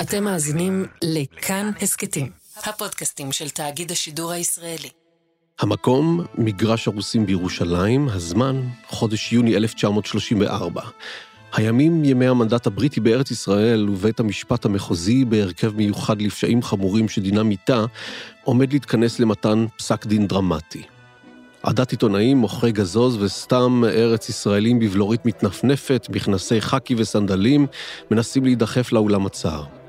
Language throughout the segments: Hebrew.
אתם מאזינים לכאן הסכתים, הפודקאסטים של תאגיד השידור הישראלי. המקום, מגרש הרוסים בירושלים, הזמן, חודש יוני 1934. הימים, ימי המנדט הבריטי בארץ ישראל ובית המשפט המחוזי בהרכב מיוחד לפשעים חמורים שדינם מיתה, עומד להתכנס למתן פסק דין דרמטי. עדת עיתונאים, מוכרי גזוז וסתם ארץ ישראלים בבלורית מתנפנפת, בכנסי חאקי וסנדלים, מנסים להידחף לאולם הצר.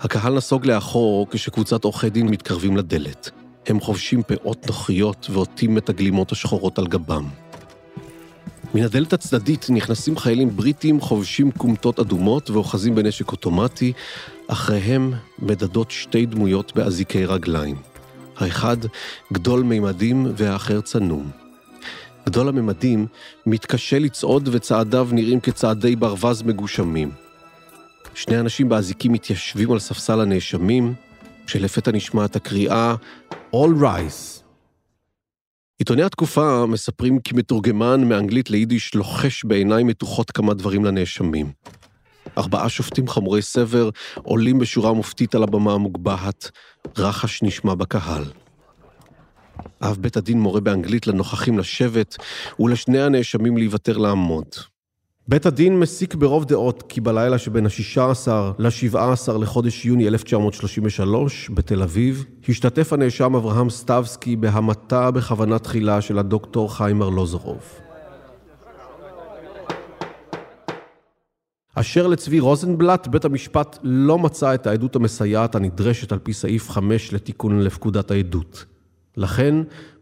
הקהל נסוג לאחור כשקבוצת עורכי דין מתקרבים לדלת. הם חובשים פאות נוחיות ועוטים את הגלימות השחורות על גבם. מן הדלת הצדדית נכנסים חיילים בריטים חובשים כומתות אדומות ואוחזים בנשק אוטומטי, אחריהם מדדות שתי דמויות באזיקי רגליים. האחד גדול מימדים והאחר צנום. גדול הממדים מתקשה לצעוד וצעדיו נראים כצעדי ברווז מגושמים. שני אנשים באזיקים מתיישבים על ספסל הנאשמים, כשלפתע נשמעת הקריאה All Rise. עיתוני התקופה מספרים כי מתורגמן מאנגלית ליידיש לוחש בעיניים מתוחות כמה דברים לנאשמים. ארבעה שופטים חמורי סבר עולים בשורה מופתית על הבמה המוגבהת, רחש נשמע בקהל. אב בית הדין מורה באנגלית לנוכחים לשבת ולשני הנאשמים להיוותר לעמוד. בית הדין מסיק ברוב דעות כי בלילה שבין ה-16 ל-17 לחודש יוני 1933 בתל אביב, השתתף הנאשם אברהם סטבסקי בהמתה בכוונה תחילה של הדוקטור חיים ארלוזורוב. אשר לצבי רוזנבלט, בית המשפט לא מצא את העדות המסייעת הנדרשת על פי סעיף 5 לתיקון לפקודת העדות. לכן,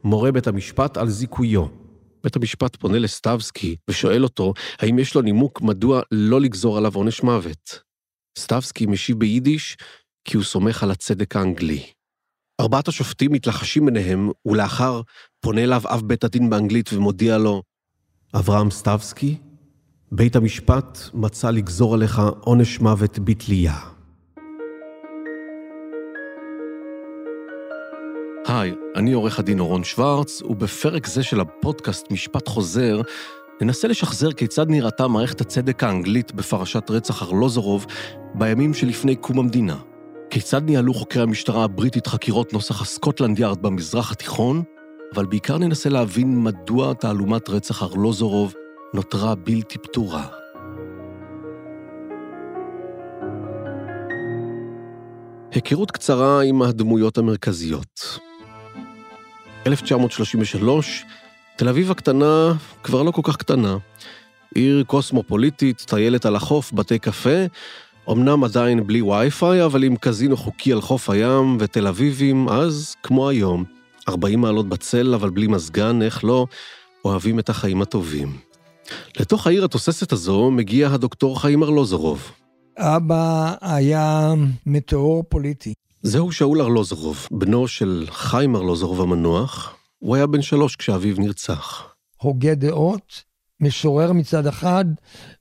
מורה בית המשפט על זיכויו. בית המשפט פונה לסטבסקי ושואל אותו האם יש לו נימוק מדוע לא לגזור עליו עונש מוות. סטבסקי משיב ביידיש כי הוא סומך על הצדק האנגלי. ארבעת השופטים מתלחשים ביניהם, ולאחר פונה אליו אב בית הדין באנגלית ומודיע לו, אברהם סטבסקי, בית המשפט מצא לגזור עליך עונש מוות בתלייה. היי, אני עורך הדין אורון שוורץ, ובפרק זה של הפודקאסט משפט חוזר, ננסה לשחזר כיצד נראתה מערכת הצדק האנגלית בפרשת רצח ארלוזורוב בימים שלפני קום המדינה. כיצד ניהלו חוקרי המשטרה הבריטית חקירות נוסח הסקוטלנד יארד במזרח התיכון, אבל בעיקר ננסה להבין מדוע תעלומת רצח ארלוזורוב נותרה בלתי פתורה. היכרות קצרה עם הדמויות המרכזיות. 1933, תל אביב הקטנה כבר לא כל כך קטנה. עיר קוסמופוליטית, טיילת על החוף, בתי קפה, אמנם עדיין בלי וי-פיי, אבל עם קזינו חוקי על חוף הים ותל אביבים, אז כמו היום. 40 מעלות בצל, אבל בלי מזגן, איך לא, אוהבים את החיים הטובים. לתוך העיר התוססת הזו מגיע הדוקטור חיים ארלוזורוב. אבא היה מטאור פוליטי. זהו שאול ארלוזורוב, בנו של חיים ארלוזורוב המנוח. הוא היה בן שלוש כשאביו נרצח. הוגה דעות, משורר מצד אחד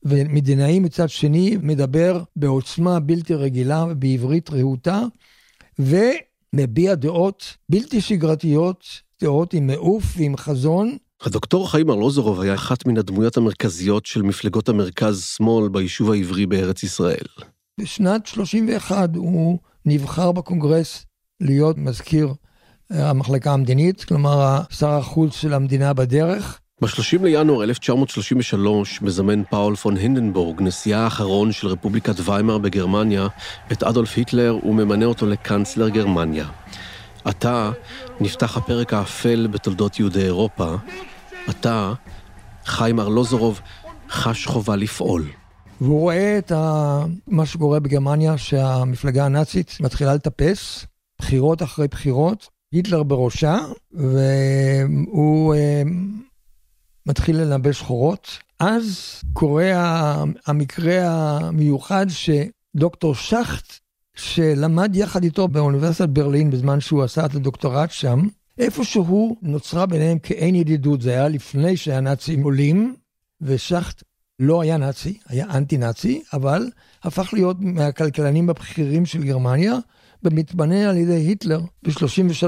ומדינאי מצד שני, מדבר בעוצמה בלתי רגילה בעברית רהוטה, ומביע דעות בלתי שגרתיות, דעות עם מעוף ועם חזון. הדוקטור חיים ארלוזורוב היה אחת מן הדמויות המרכזיות של מפלגות המרכז-שמאל ביישוב העברי בארץ ישראל. בשנת 31 הוא נבחר בקונגרס להיות מזכיר המחלקה המדינית, כלומר שר החוץ של המדינה בדרך. ב-30 לינואר 1933 מזמן פאול פון הינדנבורג, נשיאה האחרון של רפובליקת ויימאר בגרמניה, את אדולף היטלר וממנה אותו לקאנצלר גרמניה. עתה נפתח הפרק האפל בתולדות יהודי אירופה. עתה חיים ארלוזורוב חש חובה לפעול. והוא רואה את מה שקורה בגרמניה, שהמפלגה הנאצית מתחילה לטפס, בחירות אחרי בחירות, היטלר בראשה, והוא אה, מתחיל לנבא שחורות. אז קורה המקרה המיוחד שדוקטור שכט, שלמד יחד איתו באוניברסיטת ברלין בזמן שהוא עשה את הדוקטורט שם, איפשהו נוצרה ביניהם כאין ידידות, זה היה לפני שהנאצים עולים, ושכט לא היה נאצי, היה אנטי-נאצי, אבל הפך להיות מהכלכלנים הבכירים של גרמניה, ומתמנה על ידי היטלר ב-33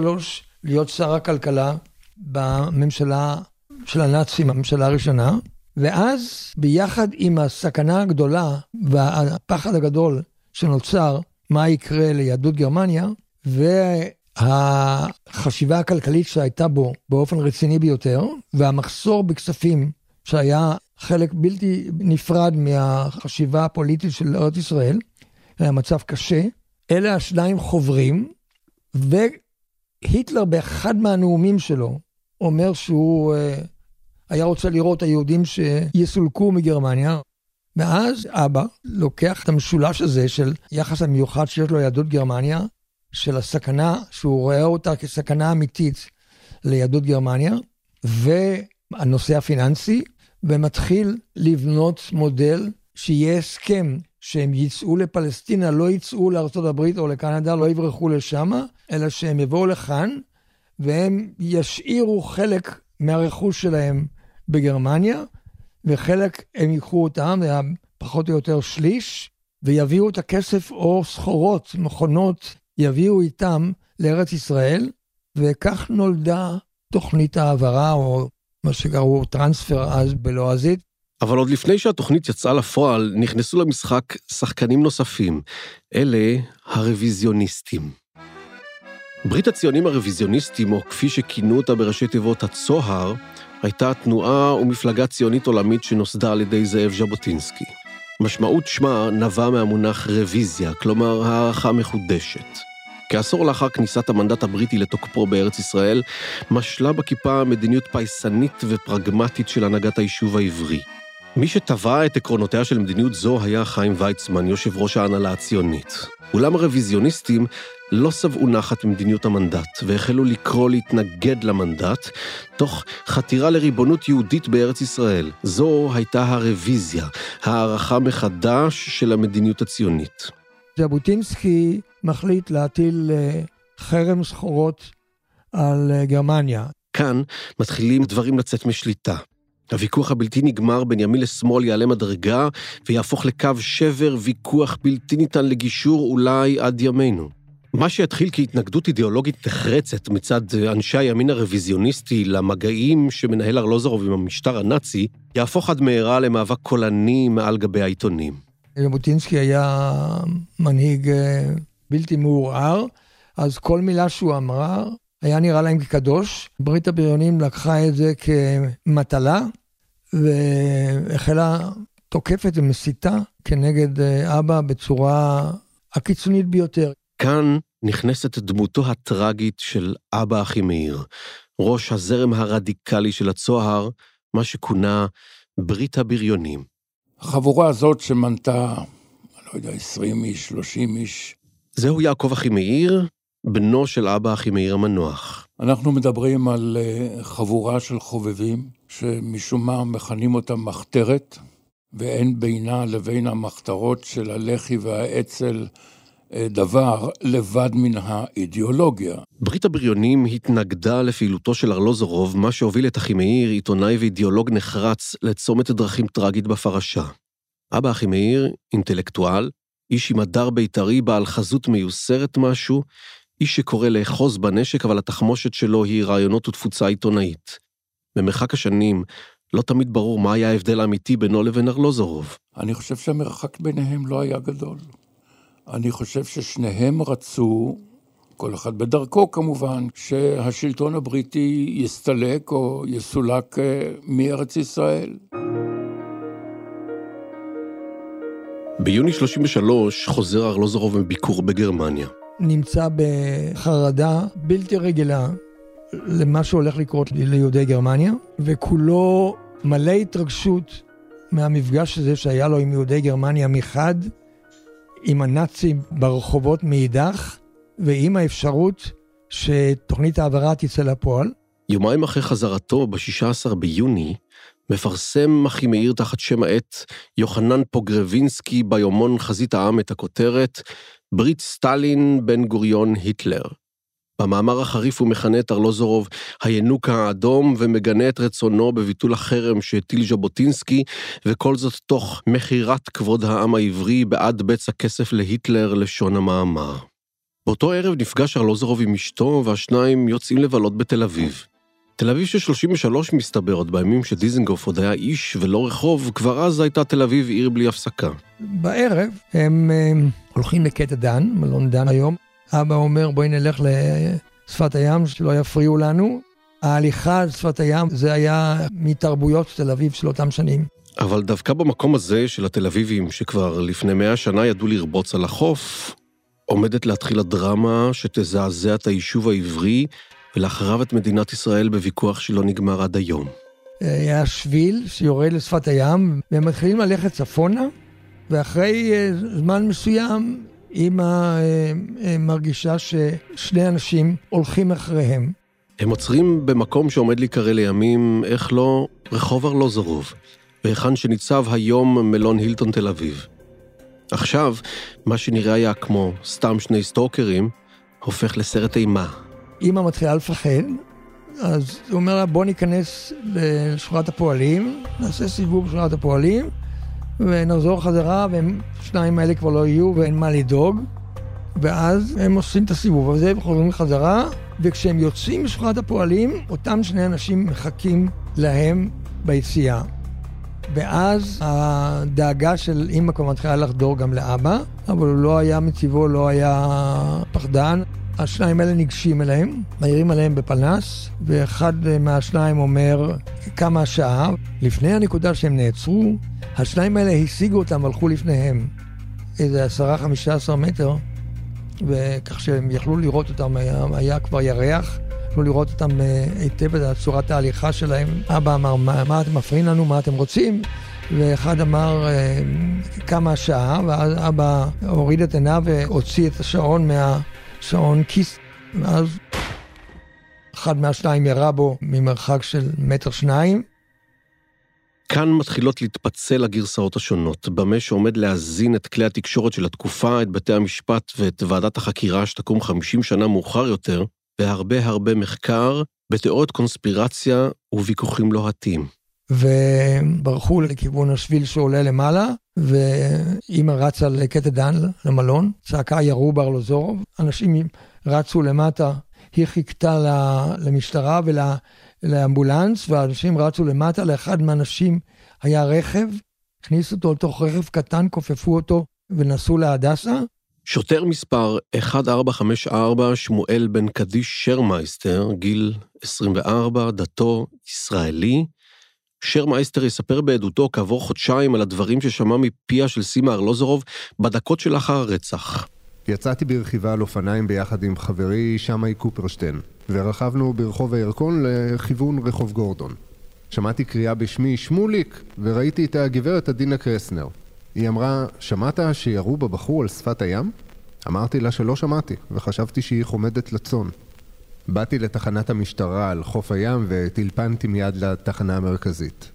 להיות שר הכלכלה בממשלה של הנאצים, הממשלה הראשונה. ואז, ביחד עם הסכנה הגדולה והפחד הגדול שנוצר מה יקרה ליהדות גרמניה, והחשיבה הכלכלית שהייתה בו באופן רציני ביותר, והמחסור בכספים שהיה חלק בלתי נפרד מהחשיבה הפוליטית של ארץ ישראל, היה מצב קשה. אלה השניים חוברים, והיטלר באחד מהנאומים שלו אומר שהוא uh, היה רוצה לראות היהודים שיסולקו מגרמניה. ואז אבא לוקח את המשולש הזה של יחס המיוחד שיש לו ליהדות גרמניה, של הסכנה, שהוא רואה אותה כסכנה אמיתית ליהדות גרמניה, והנושא הפיננסי, ומתחיל לבנות מודל שיהיה הסכם שהם יצאו לפלסטינה, לא יצאו לארה"ב או לקנדה, לא יברחו לשם, אלא שהם יבואו לכאן והם ישאירו חלק מהרכוש שלהם בגרמניה, וחלק הם ייקחו אותם, זה פחות או יותר שליש, ויביאו את הכסף או סחורות, מכונות, יביאו איתם לארץ ישראל, וכך נולדה תוכנית העברה, או מה שקראו טרנספר אז בלועזית. אבל עוד לפני שהתוכנית יצאה לפועל, נכנסו למשחק שחקנים נוספים. אלה הרוויזיוניסטים. ברית הציונים הרוויזיוניסטים, או כפי שכינו אותה בראשי תיבות הצוהר, הייתה תנועה ומפלגה ציונית עולמית שנוסדה על ידי זאב ז'בוטינסקי. משמעות שמה נבע מהמונח רוויזיה, כלומר הערכה מחודשת. כעשור לאחר כניסת המנדט הבריטי לתוקפו בארץ ישראל, משלה בכיפה מדיניות פייסנית ופרגמטית של הנהגת היישוב העברי. מי שטבע את עקרונותיה של מדיניות זו היה חיים ויצמן, יושב ראש ההנהלה הציונית. אולם הרוויזיוניסטים לא שבעו נחת ממדיניות המנדט, והחלו לקרוא להתנגד למנדט, תוך חתירה לריבונות יהודית בארץ ישראל. זו הייתה הרוויזיה, הערכה מחדש של המדיניות הציונית. ז'בוטינסקי מחליט להטיל אה, חרם סחורות על אה, גרמניה. כאן מתחילים דברים לצאת משליטה. הוויכוח הבלתי נגמר בין ימין לשמאל יעלה מדרגה ויהפוך לקו שבר, ויכוח בלתי ניתן לגישור אולי עד ימינו. מה שהתחיל כהתנגדות אידיאולוגית נחרצת מצד אנשי הימין הרוויזיוניסטי למגעים שמנהל ארלוזורוב עם המשטר הנאצי, יהפוך עד מהרה למאבק קולני מעל גבי העיתונים. ז'בוטינסקי היה מנהיג אה, בלתי מעורער, אז כל מילה שהוא אמרה היה נראה להם כקדוש. ברית הבריונים לקחה את זה כמטלה, והחלה תוקפת ומסיתה כנגד אה, אבא בצורה הקיצונית ביותר. כאן נכנסת דמותו הטרגית של אבא אחימאיר, ראש הזרם הרדיקלי של הצוהר, מה שכונה ברית הבריונים. החבורה הזאת שמנתה, אני לא יודע, 20 איש, 30 איש. זהו יעקב אחימאיר, בנו של אבא אחימאיר המנוח. אנחנו מדברים על אה, חבורה של חובבים, שמשום מה מכנים אותם מחתרת, ואין בינה לבין המחתרות של הלח"י והאצ"ל אה, דבר לבד מן האידיאולוגיה. ברית הבריונים התנגדה לפעילותו של ארלוזורוב, מה שהוביל את אחימאיר, עיתונאי ואידיאולוג נחרץ, לצומת דרכים טרגית בפרשה. אבא אחימאיר, אינטלקטואל, איש עם הדר בית"רי בעל חזות מיוסרת משהו, איש שקורא לאחוז בנשק, אבל התחמושת שלו היא רעיונות ותפוצה עיתונאית. במרחק השנים, לא תמיד ברור מה היה ההבדל האמיתי בינו לבין ארלוזורוב. אני חושב שהמרחק ביניהם לא היה גדול. אני חושב ששניהם רצו, כל אחד בדרכו כמובן, שהשלטון הבריטי יסתלק או יסולק אה, מארץ ישראל. ביוני 33 חוזר ארלוזורוב מביקור בגרמניה. נמצא בחרדה בלתי רגילה למה שהולך לקרות ליהודי גרמניה, וכולו מלא התרגשות מהמפגש הזה שהיה לו עם יהודי גרמניה מחד, עם הנאצים ברחובות מאידך, ועם האפשרות שתוכנית העברה תצא לפועל. יומיים אחרי חזרתו, ב-16 ביוני, מפרסם אחימאיר תחת שם העט יוחנן פוגרבינסקי ביומון חזית העם את הכותרת ברית סטלין, בן גוריון, היטלר. במאמר החריף הוא מכנה את ארלוזורוב הינוק האדום ומגנה את רצונו בביטול החרם שהטיל ז'בוטינסקי, וכל זאת תוך מכירת כבוד העם העברי בעד בצע כסף להיטלר, לשון המאמר. באותו ערב נפגש ארלוזורוב עם אשתו, והשניים יוצאים לבלות בתל אביב. תל אביב של 33 מסתבר, עוד בימים שדיזנגוף עוד היה איש ולא רחוב, כבר אז הייתה תל אביב עיר בלי הפסקה. בערב הם, הם הולכים לקטע דן, מלון דן היום. אבא אומר בואי נלך לשפת הים שלא יפריעו לנו. ההליכה על שפת הים זה היה מתרבויות תל אביב של אותם שנים. אבל דווקא במקום הזה של התל אביבים, שכבר לפני מאה שנה ידעו לרבוץ על החוף, עומדת להתחיל הדרמה שתזעזע את היישוב העברי ולאחריו את מדינת ישראל בוויכוח שלא נגמר עד היום. היה שביל שיורד לשפת הים, והם מתחילים ללכת צפונה, ואחרי אה, זמן מסוים אימא אה, אה, מרגישה ששני אנשים הולכים אחריהם. הם עוצרים במקום שעומד להיקרא לימים, איך לא, רחוב ארלוזורוב, והיכן שניצב היום מלון הילטון תל אביב. עכשיו, מה שנראה היה כמו סתם שני סטוקרים, הופך לסרט אימה. אימא מתחילה לפחד, אז הוא אומר לה, בוא ניכנס לשכונת הפועלים, נעשה סיבוב בשכונת הפועלים, ונחזור חזרה, והשניים האלה כבר לא יהיו ואין מה לדאוג. ואז הם עושים את הסיבוב הזה וחוזרים חזרה, וכשהם יוצאים משכונת הפועלים, אותם שני אנשים מחכים להם ביציאה. ואז הדאגה של אימא כבר מתחילה לחדור גם לאבא, אבל הוא לא היה מטבעו, לא היה פחדן. השניים האלה ניגשים אליהם, מעירים עליהם בפנס, ואחד מהשניים אומר כמה השעה. לפני הנקודה שהם נעצרו, השניים האלה השיגו אותם, הלכו לפניהם איזה עשרה, חמישה עשר מטר, וכך שהם יכלו לראות אותם, היה, היה כבר ירח, יכלו לראות אותם אה, היטב את צורת ההליכה שלהם. אבא אמר, מה, מה אתם מפריעים לנו, מה אתם רוצים? ואחד אמר אה, כמה השעה, ואז אבא הוריד את עיניו והוציא את השעון מהשעון כיס, ואז אחד מהשניים ירה בו ממרחק של מטר שניים. כאן מתחילות להתפצל הגרסאות השונות, במה שעומד להזין את כלי התקשורת של התקופה, את בתי המשפט ואת ועדת החקירה שתקום 50 שנה מאוחר יותר, והרבה הרבה מחקר בתיאוריות קונספירציה ובוויכוחים לוהטים. וברחו לכיוון השביל שעולה למעלה, ואימא רצה לקטע דן, למלון, צעקה ירו בארלוזורוב, אנשים רצו למטה, היא חיכתה למשטרה ולאמבולנס, והאנשים רצו למטה, לאחד מהאנשים היה רכב, הכניסו אותו לתוך רכב קטן, כופפו אותו ונסעו להדסה, שוטר מספר 1454, שמואל בן קדיש שרמייסטר, גיל 24, דתו ישראלי. שרמייסטר יספר בעדותו כעבור חודשיים על הדברים ששמע מפיה של סימה ארלוזורוב בדקות שלאחר הרצח. יצאתי ברכיבה על אופניים ביחד עם חברי שמאי קופרשטיין, ורכבנו ברחוב הירקון לכיוון רחוב גורדון. שמעתי קריאה בשמי שמוליק, וראיתי את הגברת עדינה קרסנר. היא אמרה, שמעת שירו בבחור על שפת הים? אמרתי לה שלא שמעתי, וחשבתי שהיא חומדת לצון. באתי לתחנת המשטרה על חוף הים וטלפנתי מיד לתחנה המרכזית.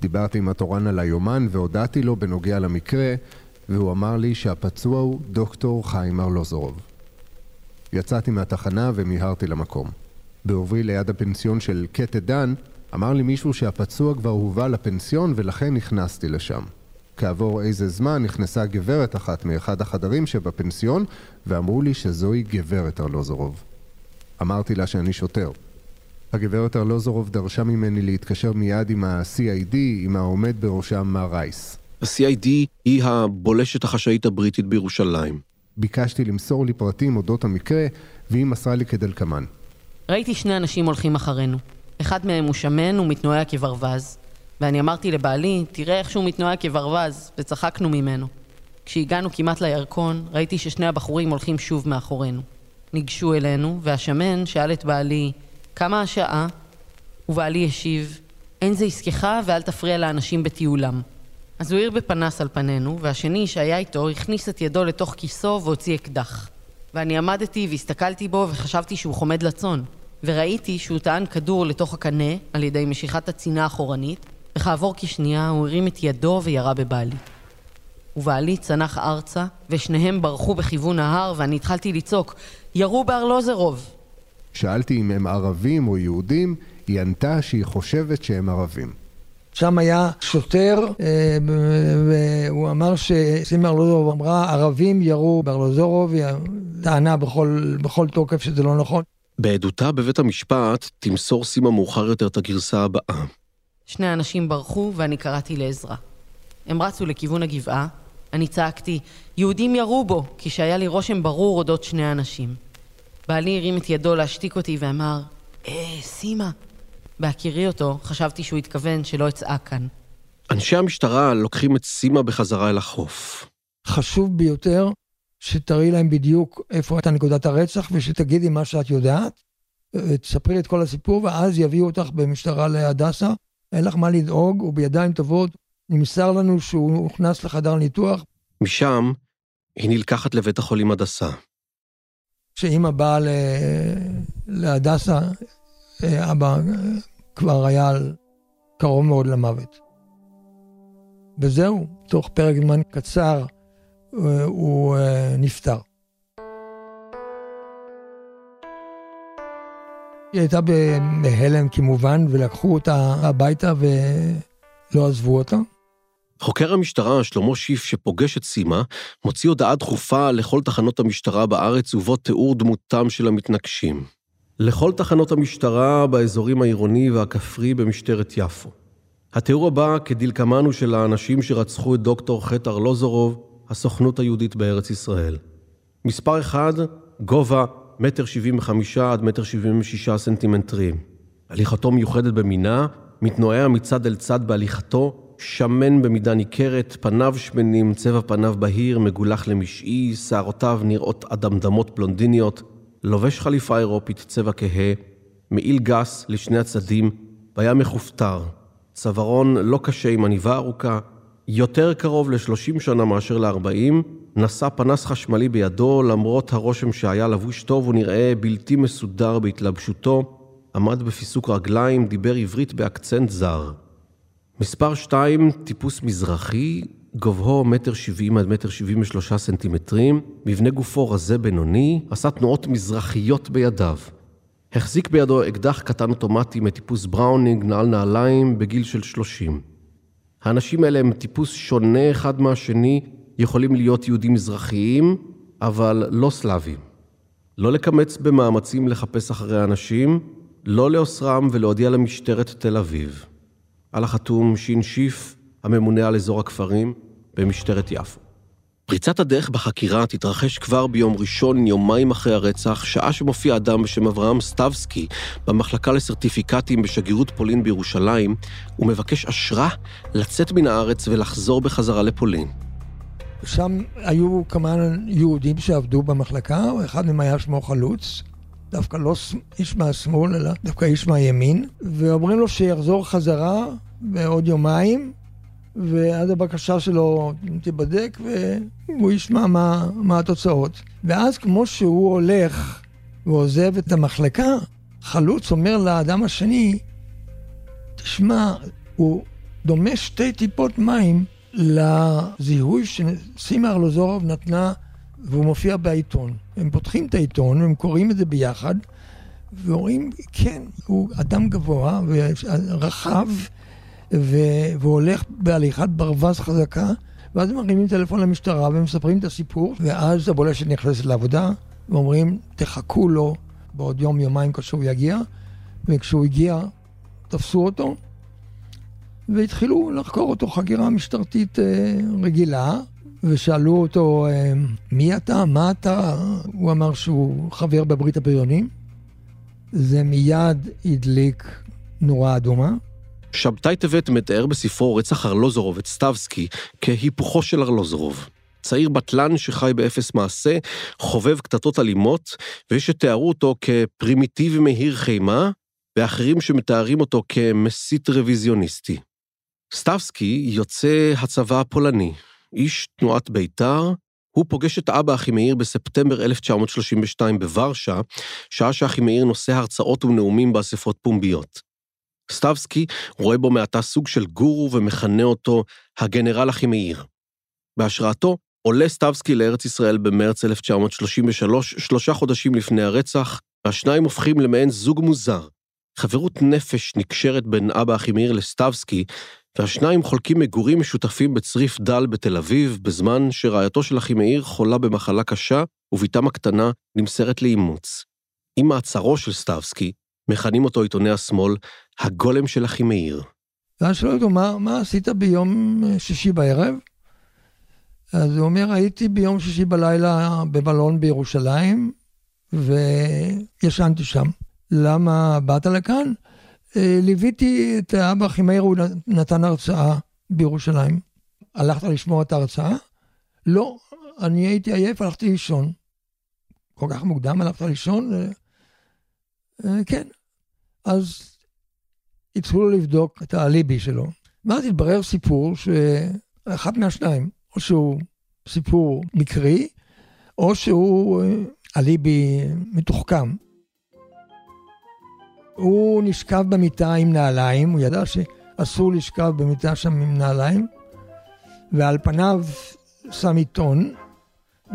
דיברתי עם התורן על היומן והודעתי לו בנוגע למקרה, והוא אמר לי שהפצוע הוא דוקטור חיים ארלוזורוב. יצאתי מהתחנה ומיהרתי למקום. בעוברי ליד הפנסיון של קטע דן, אמר לי מישהו שהפצוע כבר הובא לפנסיון ולכן נכנסתי לשם. כעבור איזה זמן נכנסה גברת אחת מאחד החדרים שבפנסיון ואמרו לי שזוהי גברת ארלוזורוב. אמרתי לה שאני שוטר. הגברת ארלוזורוב דרשה ממני להתקשר מיד עם ה-CID, עם העומד בראשם מר רייס. ה-CID היא הבולשת החשאית הבריטית בירושלים. ביקשתי למסור לי פרטים אודות המקרה, והיא מסרה לי כדלקמן. ראיתי שני אנשים הולכים אחרינו. אחד מהם הוא שמן ומתנועע כברווז, ואני אמרתי לבעלי, תראה איך שהוא מתנועע כברווז, וצחקנו ממנו. כשהגענו כמעט לירקון, ראיתי ששני הבחורים הולכים שוב מאחורינו. ניגשו אלינו, והשמן שאל את בעלי, כמה השעה? ובעלי השיב, אין זה עסקך ואל תפריע לאנשים בטיולם. אז הוא האיר בפנס על פנינו, והשני שהיה איתו הכניס את ידו לתוך כיסו והוציא אקדח. ואני עמדתי והסתכלתי בו וחשבתי שהוא חומד לצון. וראיתי שהוא טען כדור לתוך הקנה על ידי משיכת הצינה האחורנית, וכעבור כשנייה הוא הרים את ידו וירה בבעלי. ובעלי צנח ארצה, ושניהם ברחו בכיוון ההר, ואני התחלתי לצעוק, ירו בארלוזרוב! שאלתי אם הם ערבים או יהודים, היא ענתה שהיא חושבת שהם ערבים. שם היה שוטר, אה, והוא אמר שסימה ארלוזורוב אמרה, ערבים ירו בארלוזורוב, היא טענה בכל, בכל תוקף שזה לא נכון. בעדותה בבית המשפט תמסור סימה מאוחר יותר את הגרסה הבאה. שני אנשים ברחו ואני קראתי לעזרה. הם רצו לכיוון הגבעה, אני צעקתי, יהודים ירו בו, כי שהיה לי רושם ברור אודות שני אנשים. בעלי הרים את ידו להשתיק אותי ואמר, אה, סימה. בהכירי אותו, חשבתי שהוא התכוון שלא אצעק כאן. אנשי המשטרה לוקחים את סימה בחזרה אל החוף. חשוב ביותר שתראי להם בדיוק איפה הייתה נקודת הרצח ושתגידי מה שאת יודעת. אה, תספרי את כל הסיפור ואז יביאו אותך במשטרה להדסה. אין לך מה לדאוג, הוא בידיים טובות. נמסר לנו שהוא הוכנס לחדר ניתוח. משם היא נלקחת לבית החולים הדסה. כשאימא באה ל... להדסה, אה, אבא אה, כבר היה קרוב מאוד למוות. וזהו, תוך פרק זמן קצר אה, הוא נפטר. היא הייתה בהלם כמובן, ולקחו אותה הביתה ולא עזבו אותה. חוקר המשטרה, שלמה שיף, שפוגש את סימה, מוציא הודעה דחופה לכל תחנות המשטרה בארץ ובו תיאור דמותם של המתנגשים. לכל תחנות המשטרה באזורים העירוני והכפרי במשטרת יפו. התיאור הבא כדלקמן הוא של האנשים שרצחו את דוקטור חטא ארלוזורוב, הסוכנות היהודית בארץ ישראל. מספר 1, גובה מטר שבעים וחמישה עד מטר שבעים ושישה סנטימטרים. הליכתו מיוחדת במינה, מתנועע מצד אל צד בהליכתו, שמן במידה ניכרת, פניו שמנים, צבע פניו בהיר, מגולח למשעי, שערותיו נראות אדמדמות בלונדיניות, לובש חליפה אירופית צבע כהה, מעיל גס לשני הצדדים, והיה מכופתר. צווארון לא קשה עם עניבה ארוכה, יותר קרוב ל-30 שנה מאשר ל-40, נשא פנס חשמלי בידו, למרות הרושם שהיה לבוש טוב ונראה בלתי מסודר בהתלבשותו, עמד בפיסוק רגליים, דיבר עברית באקצנט זר. מספר 2, טיפוס מזרחי, גובהו מטר שבעים עד מטר שבעים ושלושה סנטימטרים, מבנה גופו רזה בינוני, עשה תנועות מזרחיות בידיו. החזיק בידו אקדח קטן אוטומטי מטיפוס בראונינג, נעל נעליים, בגיל של שלושים. האנשים האלה הם טיפוס שונה אחד מהשני, יכולים להיות יהודים מזרחיים, אבל לא סלאבים. לא לקמץ במאמצים לחפש אחרי האנשים, לא לאוסרם ולהודיע למשטרת תל אביב. על החתום שין שיף, הממונה על אזור הכפרים, במשטרת יפו. פריצת הדרך בחקירה תתרחש כבר ביום ראשון, יומיים אחרי הרצח, שעה שמופיע אדם בשם אברהם סטבסקי במחלקה לסרטיפיקטים בשגרירות פולין בירושלים, ומבקש אשרה לצאת מן הארץ ולחזור בחזרה לפולין. שם היו כמה יהודים שעבדו במחלקה, אחד מהם היה שמו חלוץ, דווקא לא איש מהשמאל, אלא דווקא איש מהימין, ואומרים לו שיחזור חזרה בעוד יומיים, ואז הבקשה שלו תיבדק והוא ישמע מה, מה התוצאות. ואז כמו שהוא הולך ועוזב את המחלקה, חלוץ אומר לאדם השני, תשמע, הוא דומה שתי טיפות מים לזיהוי שסימה ארלוזורוב נתנה והוא מופיע בעיתון. הם פותחים את העיתון, הם קוראים את זה ביחד, ואומרים, כן, הוא אדם גבוה ורחב, והוא הולך בהליכת ברווז חזקה, ואז הם מרימים טלפון למשטרה ומספרים את הסיפור, ואז הבולשת נכנסת לעבודה, ואומרים, תחכו לו בעוד יום, יומיים כשהוא יגיע, וכשהוא הגיע, תפסו אותו, והתחילו לחקור אותו חקירה משטרתית אה, רגילה, ושאלו אותו, אה, מי אתה? מה אתה? הוא אמר שהוא חבר בברית הבריונים. זה מיד הדליק נורה אדומה. שבתאי טבת מתאר בספרו רצח ארלוזורוב את סטבסקי כהיפוכו של ארלוזורוב. צעיר בטלן שחי באפס מעשה, חובב קטטות אלימות, ויש שתיארו אותו כפרימיטיבי מהיר חימה, ואחרים שמתארים אותו כמסית רוויזיוניסטי. סטבסקי יוצא הצבא הפולני, איש תנועת בית"ר, הוא פוגש את אבא אחימאיר בספטמבר 1932 בוורשה, שעה שאחימאיר נושא הרצאות ונאומים באספות פומביות. סטבסקי רואה בו מעתה סוג של גורו ומכנה אותו הגנרל אחימאיר. בהשראתו עולה סטבסקי לארץ ישראל במרץ 1933, שלושה חודשים לפני הרצח, והשניים הופכים למעין זוג מוזר. חברות נפש נקשרת בין אבא אחימאיר לסטבסקי, והשניים חולקים מגורים משותפים בצריף דל בתל אביב, בזמן שרעייתו של אחימאיר חולה במחלה קשה, ובתם הקטנה נמסרת לאימוץ. עם מעצרו של סטבסקי, מכנים אותו עיתוני השמאל הגולם של אחימאיר. ואז שואל אותו, מה, מה עשית ביום שישי בערב? אז הוא אומר, הייתי ביום שישי בלילה במלון בירושלים, וישנתי שם. למה באת לכאן? אה, ליוויתי את אבא אחימאיר, הוא נתן הרצאה בירושלים. הלכת לשמוע את ההרצאה? לא, אני הייתי עייף, הלכתי לישון. כל כך מוקדם הלכת לישון? אה, אה, כן. אז התחילו לבדוק את האליבי שלו. ואז התברר סיפור שאחת מהשניים, או שהוא סיפור מקרי, או שהוא אליבי מתוחכם. הוא נשכב במיטה עם נעליים, הוא ידע שאסור לשכב במיטה שם עם נעליים, ועל פניו שם עיתון,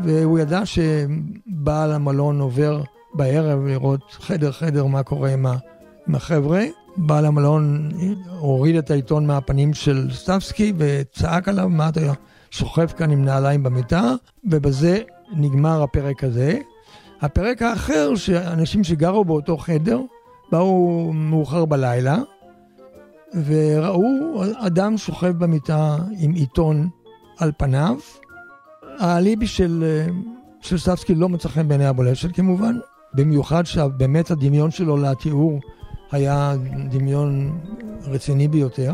והוא ידע שבעל המלון עובר בערב לראות חדר-חדר מה קורה עם, החבר'ה. בעל המלון הוריד את העיתון מהפנים של סטבסקי וצעק עליו, מה אתה שוכב כאן עם נעליים במיטה, ובזה נגמר הפרק הזה. הפרק האחר, שאנשים שגרו באותו חדר, באו מאוחר בלילה, וראו אדם שוכב במיטה עם עיתון על פניו. האליבי של, של סטבסקי לא מצא חן בעיני הבולשת כמובן, במיוחד שבאמת הדמיון שלו לתיאור היה דמיון רציני ביותר.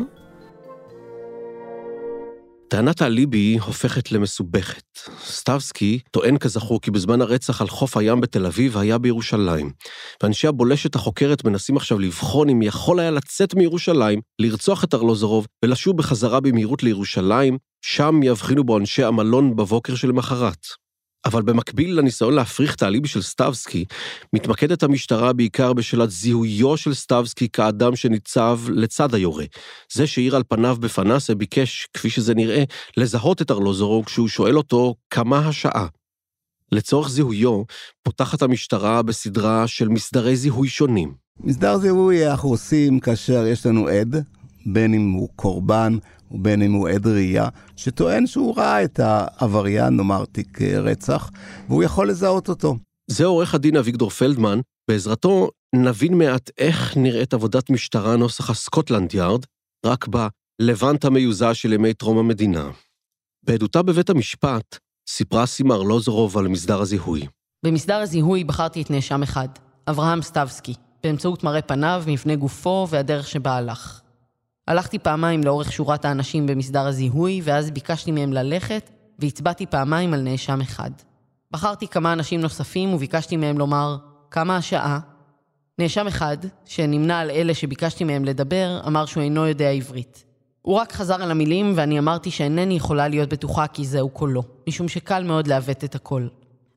טענת האליבי הופכת למסובכת. סטבסקי טוען כזכור כי בזמן הרצח על חוף הים בתל אביב היה בירושלים, ואנשי הבולשת החוקרת מנסים עכשיו לבחון אם יכול היה לצאת מירושלים, לרצוח את ארלוזורוב ולשוב בחזרה במהירות לירושלים, שם יבחינו בו אנשי המלון בבוקר שלמחרת. אבל במקביל לניסיון להפריך את האליבי של סטבסקי, מתמקדת המשטרה בעיקר בשאלת זיהויו של סטבסקי כאדם שניצב לצד היורה. זה שהאיר על פניו בפנסה ביקש, כפי שזה נראה, לזהות את ארלוזורוב כשהוא שואל אותו כמה השעה. לצורך זיהויו, פותחת המשטרה בסדרה של מסדרי זיהוי שונים. מסדר זיהוי אנחנו עושים כאשר יש לנו עד, בין אם הוא קורבן ובין אם הוא עד ראייה, שטוען שהוא ראה את העבריין, נאמר תיק רצח, והוא יכול לזהות אותו. זה עורך הדין אביגדור פלדמן, בעזרתו נבין מעט איך נראית עבודת משטרה נוסח הסקוטלנד יארד, רק בלבנט המיוזע של ימי טרום המדינה. בעדותה בבית המשפט סיפרה סימה ארלוזורוב על מסדר הזיהוי. במסדר הזיהוי בחרתי את נאשם אחד, אברהם סטבסקי, באמצעות מראה פניו, מבנה גופו והדרך שבה הלך. הלכתי פעמיים לאורך שורת האנשים במסדר הזיהוי, ואז ביקשתי מהם ללכת, והצבעתי פעמיים על נאשם אחד. בחרתי כמה אנשים נוספים וביקשתי מהם לומר, כמה השעה? נאשם אחד, שנמנה על אלה שביקשתי מהם לדבר, אמר שהוא אינו יודע עברית. הוא רק חזר על המילים, ואני אמרתי שאינני יכולה להיות בטוחה כי זהו קולו, משום שקל מאוד לעוות את הקול.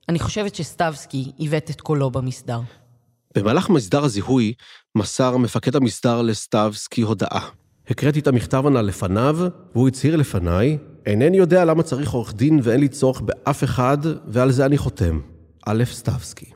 אני חושבת שסטבסקי עיוות את קולו במסדר. במהלך מסדר הזיהוי, מסר מפקד המסדר לסטבסקי הודעה. הקראתי את המכתב הנ"ל לפניו, והוא הצהיר לפניי, אינני יודע למה צריך עורך דין ואין לי צורך באף אחד, ועל זה אני חותם. א' סטבסקי.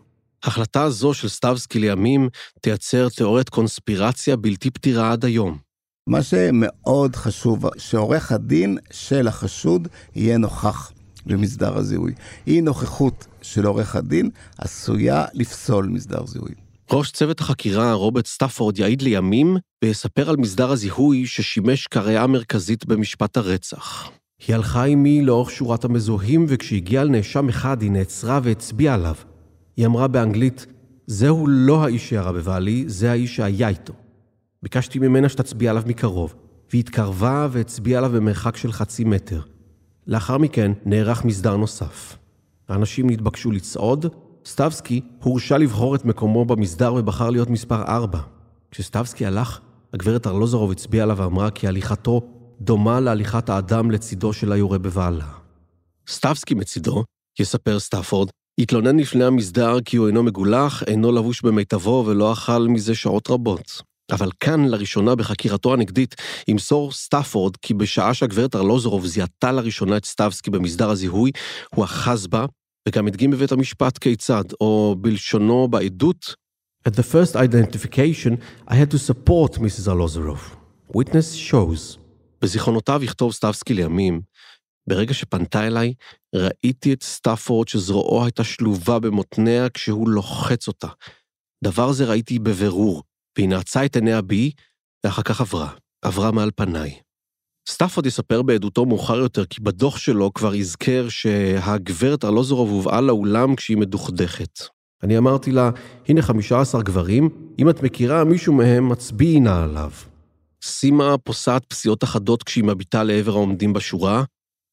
החלטה זו של סטבסקי לימים תייצר תיאוריית קונספירציה בלתי פתירה עד היום. מה שמאוד חשוב, שעורך הדין של החשוד יהיה נוכח במסדר הזיהוי. אי נוכחות של עורך הדין עשויה לפסול מסדר זיהוי. ראש צוות החקירה, רוברט סטפורד, יעיד לימים ויספר על מסדר הזיהוי ששימש קריאה מרכזית במשפט הרצח. היא הלכה עימי לאורך שורת המזוהים, וכשהגיעה לנאשם אחד היא נעצרה והצביעה עליו. היא אמרה באנגלית, זהו לא האיש שירה בבעלי, זה האיש שהיה איתו. ביקשתי ממנה שתצביע עליו מקרוב, והיא התקרבה והצביעה עליו במרחק של חצי מטר. לאחר מכן נערך מסדר נוסף. האנשים נתבקשו לצעוד, סטבסקי הורשה לבחור את מקומו במסדר ובחר להיות מספר 4. כשסטבסקי הלך, הגברת ארלוזורוב הצביעה עליו ואמרה כי הליכתו דומה להליכת האדם לצידו של היורה בבעלה. סטבסקי מצידו, יספר סטפורד, התלונן לפני המסדר כי הוא אינו מגולח, אינו לבוש במיטבו ולא אכל מזה שעות רבות. אבל כאן, לראשונה בחקירתו הנגדית, ימסור סטפורד כי בשעה שהגברת ארלוזורוב זיהתה לראשונה את סטבסקי במסדר הזיהוי, הוא אחז בה וגם הדגים בבית המשפט כיצד, או בלשונו בעדות, At the first identification, I had to support Mrs. Arlozorov. Witness shows. בזיכרונותיו יכתוב סטבסקי לימים, ברגע שפנתה אליי, ראיתי את סטאפורד שזרועו הייתה שלובה במותניה כשהוא לוחץ אותה. דבר זה ראיתי בבירור, והיא נעצה את עיניה בי, ואחר כך עברה, עברה מעל פניי. סטאפורד יספר בעדותו מאוחר יותר כי בדוח שלו כבר הזכר שהגברת ארלוזורוב הובאה לאולם כשהיא מדוכדכת. אני אמרתי לה, הנה 15 גברים, אם את מכירה מישהו מהם, מצביעי נא עליו. סימה פוסעת פסיעות אחדות כשהיא מביטה לעבר העומדים בשורה,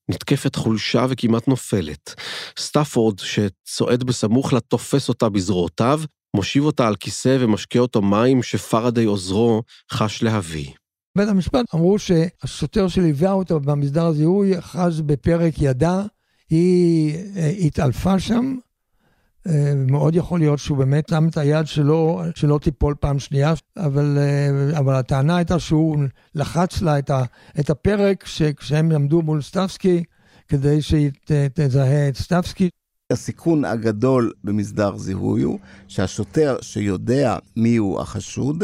נתקפת חולשה וכמעט נופלת. סטאפורד, שצועד בסמוך לה, תופס אותה בזרועותיו, מושיב אותה על כיסא ומשקה אותו מים שפרדי עוזרו חש להביא. בית המשפט אמרו שהשוטר שליווה אותו במסדר הזיהוי אחז בפרק ידה, היא אה, התעלפה שם, אה, מאוד יכול להיות שהוא באמת שם את היד שלו, שלא תיפול פעם שנייה, אבל, אה, אבל הטענה הייתה שהוא לחץ לה את, ה, את הפרק כשהם עמדו מול סטפסקי, כדי שהיא תזהה את סטפסקי. הסיכון הגדול במסדר זיהוי הוא שהשוטר שיודע מיהו החשוד,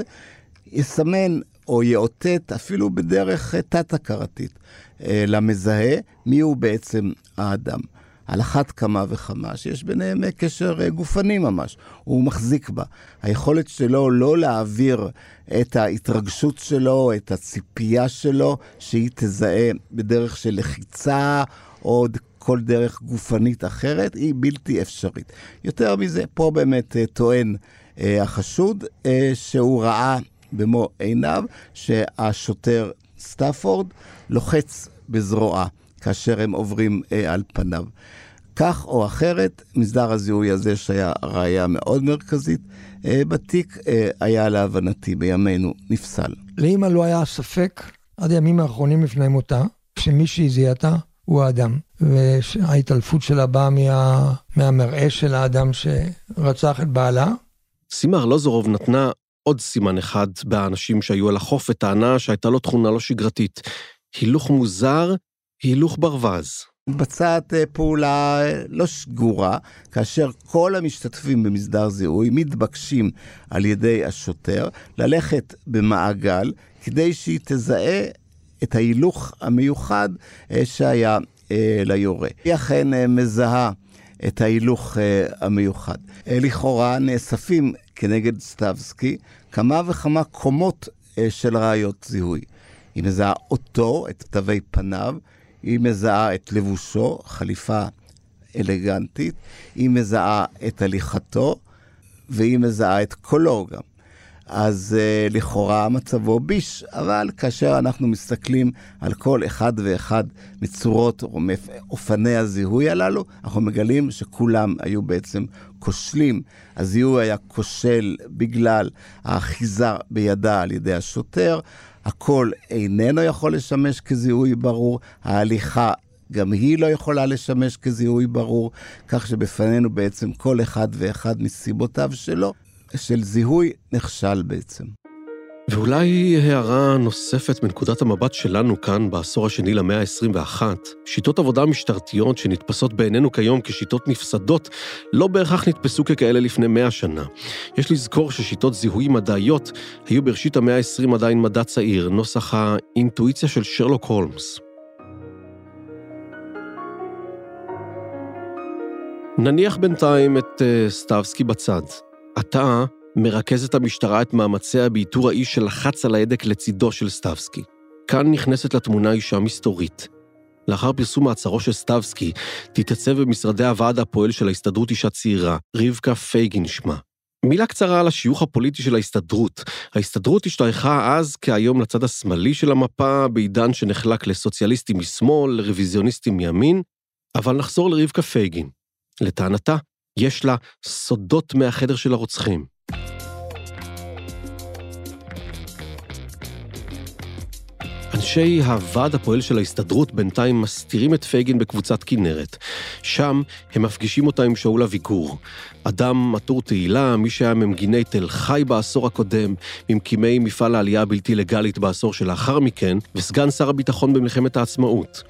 יסמן או יאותת אפילו בדרך תת-הכרתית למזהה מיהו בעצם האדם. על אחת כמה וכמה, שיש ביניהם קשר גופני ממש, הוא מחזיק בה. היכולת שלו לא להעביר את ההתרגשות שלו, את הציפייה שלו, שהיא תזהה בדרך של לחיצה או כל דרך גופנית אחרת, היא בלתי אפשרית. יותר מזה, פה באמת אה, טוען אה, החשוד אה, שהוא ראה במו עיניו שהשוטר סטאפורד לוחץ בזרועה. כאשר הם עוברים אה, על פניו. כך או אחרת, מסדר הזיהוי הזה, שהיה ראייה מאוד מרכזית אה, בתיק, אה, היה להבנתי בימינו נפסל. לאמא לא היה ספק, עד הימים האחרונים לפני מותה, שמי שהזיעתה הוא האדם, וההתעלפות שלה באה מה, מהמראה של האדם שרצח את בעלה. סימה ארלוזורוב נתנה עוד סימן אחד באנשים שהיו על החוף וטענה שהייתה לו תכונה לא שגרתית. הילוך מוזר הילוך ברווז. מתבצעת אה, פעולה אה, לא שגורה, כאשר כל המשתתפים במסדר זיהוי מתבקשים על ידי השוטר ללכת במעגל כדי שהיא תזהה את ההילוך המיוחד אה, שהיה ליורה. היא אכן מזהה את ההילוך המיוחד. לכאורה נאספים כנגד סטבסקי כמה וכמה קומות של ראיות זיהוי. היא מזהה אותו, את כתבי פניו, היא מזהה את לבושו, חליפה אלגנטית, היא מזהה את הליכתו, והיא מזהה את קולו גם. אז uh, לכאורה מצבו ביש, אבל כאשר אנחנו מסתכלים על כל אחד ואחד מצורות או מאופני הזיהוי הללו, אנחנו מגלים שכולם היו בעצם כושלים. הזיהוי היה כושל בגלל האחיזה בידה על ידי השוטר, הכל איננו יכול לשמש כזיהוי ברור, ההליכה גם היא לא יכולה לשמש כזיהוי ברור, כך שבפנינו בעצם כל אחד ואחד מסיבותיו שלו, של זיהוי נכשל בעצם. ואולי הערה נוספת מנקודת המבט שלנו כאן בעשור השני למאה ה-21, שיטות עבודה משטרתיות שנתפסות בעינינו כיום כשיטות נפסדות, לא בהכרח נתפסו ככאלה לפני מאה שנה. יש לזכור ששיטות זיהוי מדעיות היו בראשית המאה ה-20 עדיין מדע צעיר, נוסח האינטואיציה של שרלוק הולמס. נניח בינתיים את uh, סטבסקי בצד. אתה מרכזת המשטרה את מאמציה באיתור האיש שלחץ על ההדק לצידו של סטבסקי. כאן נכנסת לתמונה אישה מסתורית. לאחר פרסום מעצרו של סטבסקי, תתייצב במשרדי הוועד הפועל של ההסתדרות אישה צעירה, רבקה פייגין שמה. מילה קצרה על השיוך הפוליטי של ההסתדרות. ההסתדרות השתייכה אז כהיום לצד השמאלי של המפה, בעידן שנחלק לסוציאליסטים משמאל, לרוויזיוניסטים מימין, אבל נחזור לרבקה פייגין. לטענתה, יש לה סודות מהחדר של הרוצחים. אנשי הוועד הפועל של ההסתדרות בינתיים מסתירים את פייגין בקבוצת כנרת. שם הם מפגישים אותה עם שאול אביגור. אדם עטור תהילה, מי שהיה ממגיני תל חי בעשור הקודם, ממקימי מפעל העלייה הבלתי לגלית בעשור שלאחר מכן, וסגן שר הביטחון במלחמת העצמאות.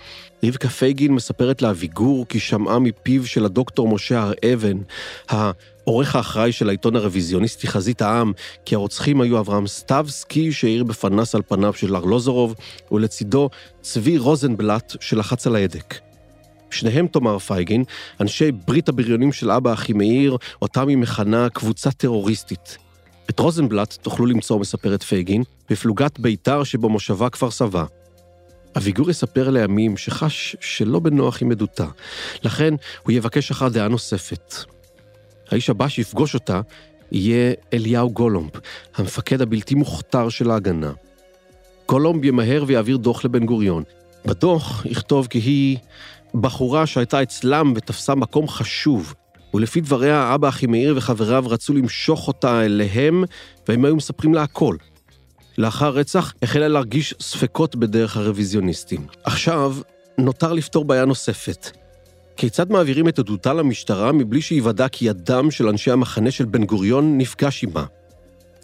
רבקה פייגין מספרת לאביגור כי שמעה מפיו של הדוקטור משה הר אבן, העורך האחראי של העיתון הרוויזיוניסטי חזית העם, כי הרוצחים היו אברהם סטבסקי, שהאיר בפנס על פניו של ארלוזורוב, ולצידו צבי רוזנבלט, שלחץ על ההדק. שניהם, תאמר פייגין, אנשי ברית הבריונים של אבא אחימאיר, אותם היא מכנה קבוצה טרוריסטית. את רוזנבלט תוכלו למצוא, מספרת פייגין, בפלוגת בית"ר שבמושבה כפר סבא. אביגור יספר לימים שחש שלא בנוח עם עדותה, לכן הוא יבקש אחר דעה נוספת. האיש הבא שיפגוש אותה יהיה אליהו גולומב, המפקד הבלתי מוכתר של ההגנה. גולומב ימהר ויעביר דוח לבן גוריון. בדוח יכתוב כי היא בחורה שהייתה אצלם ותפסה מקום חשוב, ולפי דבריה, אבא אחימאיר וחבריו רצו למשוך אותה אליהם, והם היו מספרים לה הכל. לאחר רצח החלה להרגיש ספקות בדרך הרוויזיוניסטים. עכשיו, נותר לפתור בעיה נוספת. כיצד מעבירים את עדותה למשטרה מבלי שיוודע כי ידם של אנשי המחנה של בן גוריון נפגש עימה?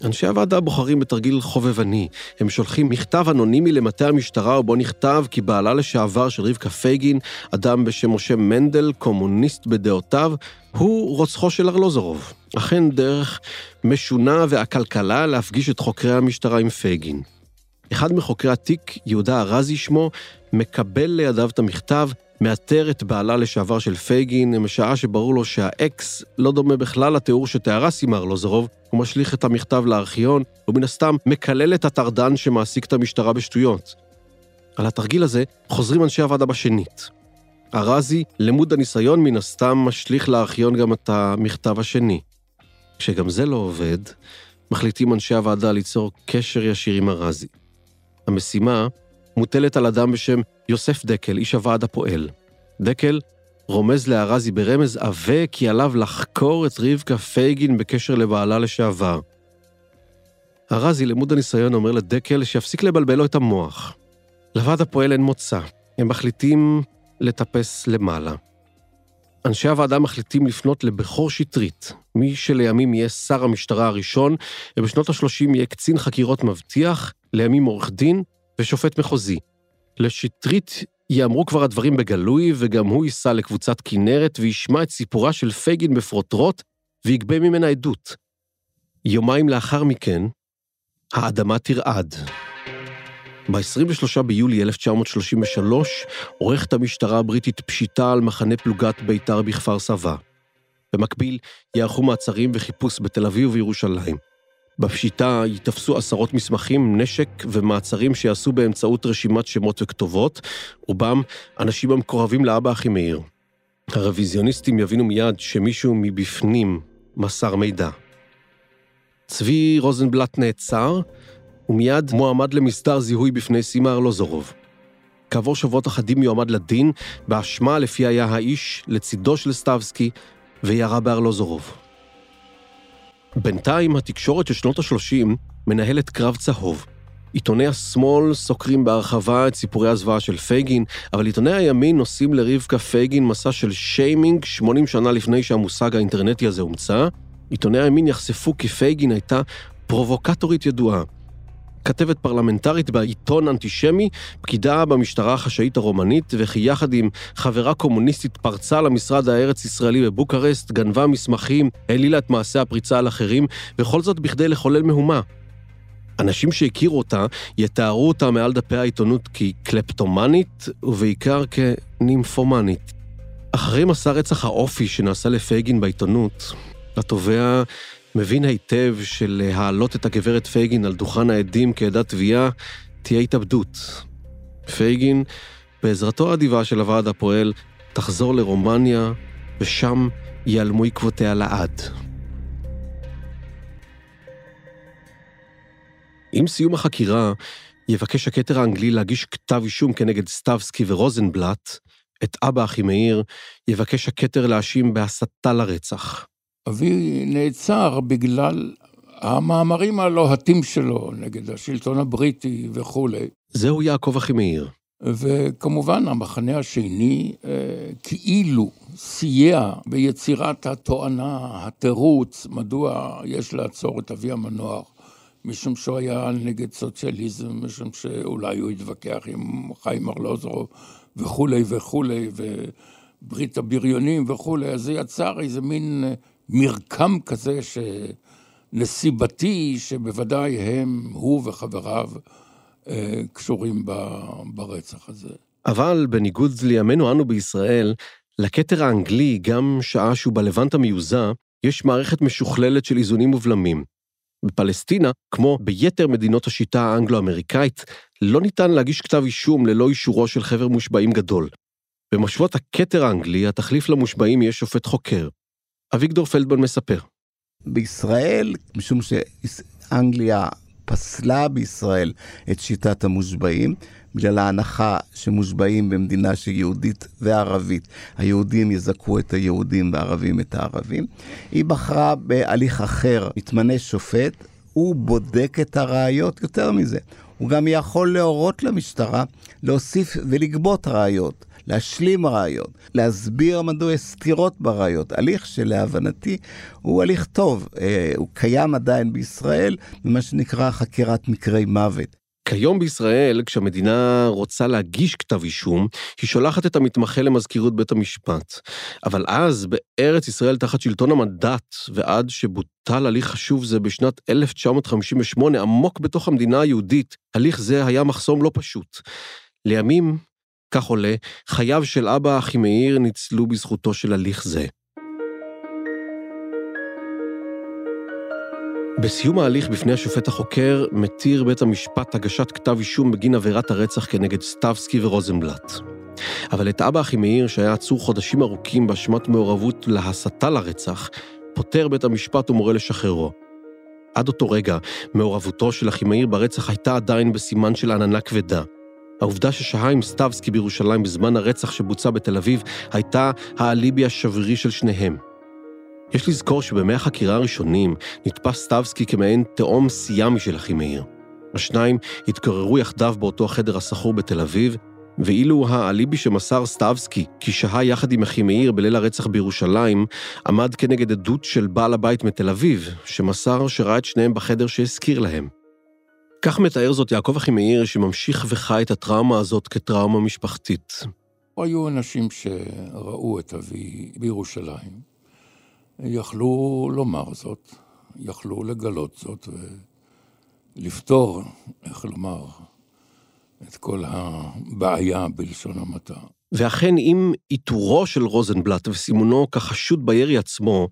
אנשי הוועדה בוחרים בתרגיל חובבני. הם שולחים מכתב אנונימי למטה המשטרה, ובו נכתב כי בעלה לשעבר של רבקה פייגין, אדם בשם משה מנדל, קומוניסט בדעותיו, הוא רוצחו של ארלוזורוב. אכן דרך משונה ועקלקלה להפגיש את חוקרי המשטרה עם פייגין. אחד מחוקרי התיק, יהודה ארזי שמו, מקבל לידיו את המכתב, מאתר את בעלה לשעבר של פייגין, משעה שברור לו שהאקס לא דומה בכלל לתיאור שתיארה סימה ארלוזורוב, הוא משליך את המכתב לארכיון, ומן הסתם מקלל את הטרדן שמעסיק את המשטרה בשטויות. על התרגיל הזה חוזרים אנשי הוועדה בשנית. ארזי, למוד הניסיון, מן הסתם משליך לארכיון גם את המכתב השני. כשגם זה לא עובד, מחליטים אנשי הוועדה ליצור קשר ישיר עם ארזי. המשימה מוטלת על אדם בשם יוסף דקל, איש הוועד הפועל. דקל רומז לארזי ברמז עבה כי עליו לחקור את רבקה פייגין בקשר לבעלה לשעבר. ארזי, למוד הניסיון, אומר לדקל שיפסיק לבלבל לו את המוח. לוועד הפועל אין מוצא, הם מחליטים לטפס למעלה. אנשי הוועדה מחליטים לפנות לבכור שטרית, מי שלימים יהיה שר המשטרה הראשון, ובשנות ה-30 יהיה קצין חקירות מבטיח, לימים עורך דין ושופט מחוזי. לשטרית יאמרו כבר הדברים בגלוי, וגם הוא ייסע לקבוצת כנרת וישמע את סיפורה של פייגין בפרוטרוט, ויגבה ממנה עדות. יומיים לאחר מכן, האדמה תרעד. ב-23 ביולי 1933 עורכת המשטרה הבריטית פשיטה על מחנה פלוגת בית"ר בכפר סבא. במקביל, יערכו מעצרים וחיפוש בתל אביב ובירושלים. בפשיטה ייתפסו עשרות מסמכים, נשק ומעצרים שיעשו באמצעות רשימת שמות וכתובות, רובם אנשים המקורבים לאבא אחימאיר. הרוויזיוניסטים יבינו מיד שמישהו מבפנים מסר מידע. צבי רוזנבלט נעצר, ומיד מועמד למסדר זיהוי בפני סימה ארלוזורוב. כעבור שבועות אחדים יועמד לדין, באשמה לפי היה האיש לצידו של סטבסקי, וירה בארלוזורוב. בינתיים התקשורת של שנות ה-30 מנהלת קרב צהוב. עיתוני השמאל סוקרים בהרחבה את סיפורי הזוועה של פייגין, אבל עיתוני הימין נושאים לרבקה פייגין מסע של שיימינג 80 שנה לפני שהמושג האינטרנטי הזה הומצא. עיתוני הימין יחשפו כי פייגין הייתה פרובוקטורית ידועה. כתבת פרלמנטרית בעיתון אנטישמי, פקידה במשטרה החשאית הרומנית, וכי יחד עם חברה קומוניסטית פרצה למשרד הארץ-ישראלי בבוקרשט, גנבה מסמכים, העלילה את מעשה הפריצה על אחרים, וכל זאת בכדי לחולל מהומה. אנשים שהכירו אותה יתארו אותה מעל דפי העיתונות כקלפטומנית, ובעיקר כנימפומנית. אחרי מסע רצח האופי שנעשה לפייגין בעיתונות, התובע מבין היטב שלהעלות את הגברת פייגין על דוכן העדים כעדת תביעה תהיה התאבדות. פייגין, בעזרתו האדיבה של הוועד הפועל, תחזור לרומניה, ושם ייעלמו עקבותיה לעד. עם סיום החקירה, יבקש הכתר האנגלי להגיש כתב אישום כנגד סטבסקי ורוזנבלט, את אבא אחימאיר יבקש הכתר להאשים בהסתה לרצח. אבי נעצר בגלל המאמרים הלוהטים שלו נגד השלטון הבריטי וכולי. זהו יעקב אחימאיר. וכמובן המחנה השני אה, כאילו סייע ביצירת התואנה, התירוץ, מדוע יש לעצור את אבי המנוח, משום שהוא היה נגד סוציאליזם, משום שאולי הוא התווכח עם חיים ארלוזורוב וכולי וכולי, וברית הבריונים וכולי, אז זה יצר איזה מין מרקם כזה שנסיבתי, שבוודאי הם, הוא וחבריו, אה, קשורים ברצח הזה. אבל בניגוד לימינו אנו בישראל, לכתר האנגלי, גם שעה שהוא בלבנט המיוזע, יש מערכת משוכללת של איזונים ובלמים. בפלסטינה, כמו ביתר מדינות השיטה האנגלו-אמריקאית, לא ניתן להגיש כתב אישום ללא אישורו של חבר מושבעים גדול. במושבות הכתר האנגלי, התחליף למושבעים יהיה שופט חוקר. אביגדור פלדמן מספר. בישראל, משום שאנגליה פסלה בישראל את שיטת המושבעים, בגלל ההנחה שמושבעים במדינה שהיא יהודית וערבית, היהודים יזכו את היהודים והערבים את הערבים. היא בחרה בהליך אחר, מתמנה שופט, הוא בודק את הראיות יותר מזה. הוא גם יכול להורות למשטרה להוסיף ולגבות ראיות. להשלים ראיות, להסביר מדוע יש סתירות בראיות. הליך שלהבנתי הוא הליך טוב, אה, הוא קיים עדיין בישראל במה שנקרא חקירת מקרי מוות. כיום בישראל, כשהמדינה רוצה להגיש כתב אישום, היא שולחת את המתמחה למזכירות בית המשפט. אבל אז, בארץ ישראל תחת שלטון המנדט, ועד שבוטל הליך חשוב זה בשנת 1958, עמוק בתוך המדינה היהודית, הליך זה היה מחסום לא פשוט. לימים, כך עולה, חייו של אבא אחימאיר ניצלו בזכותו של הליך זה. בסיום ההליך בפני השופט החוקר, מתיר בית המשפט הגשת כתב אישום בגין עבירת הרצח כנגד סטבסקי ורוזנבלט. אבל את אבא אחימאיר, שהיה עצור חודשים ארוכים באשמת מעורבות להסתה לרצח, פוטר בית המשפט ומורה לשחררו. עד אותו רגע, מעורבותו של אחימאיר ברצח הייתה עדיין בסימן של עננה כבדה. העובדה ששהה עם סטבסקי בירושלים בזמן הרצח שבוצע בתל אביב, הייתה האליבי השברירי של שניהם. יש לזכור שבימי החקירה הראשונים נתפס סטבסקי כמעין תאום סיאמי של אחימאיר. השניים התגוררו יחדיו באותו החדר השכור בתל אביב, ואילו האליבי שמסר סטבסקי, כי שהה יחד עם אחימאיר בליל הרצח בירושלים, עמד כנגד עדות של בעל הבית מתל אביב, שמסר שראה את שניהם בחדר שהזכיר להם. כך מתאר זאת יעקב אחימאיר, שממשיך וחי את הטראומה הזאת כטראומה משפחתית. היו אנשים שראו את אבי בירושלים, יכלו לומר זאת, יכלו לגלות זאת ולפתור, איך לומר, את כל הבעיה בלשון המעטה. ואכן, עם איתורו של רוזנבלט וסימונו כחשוד בירי עצמו,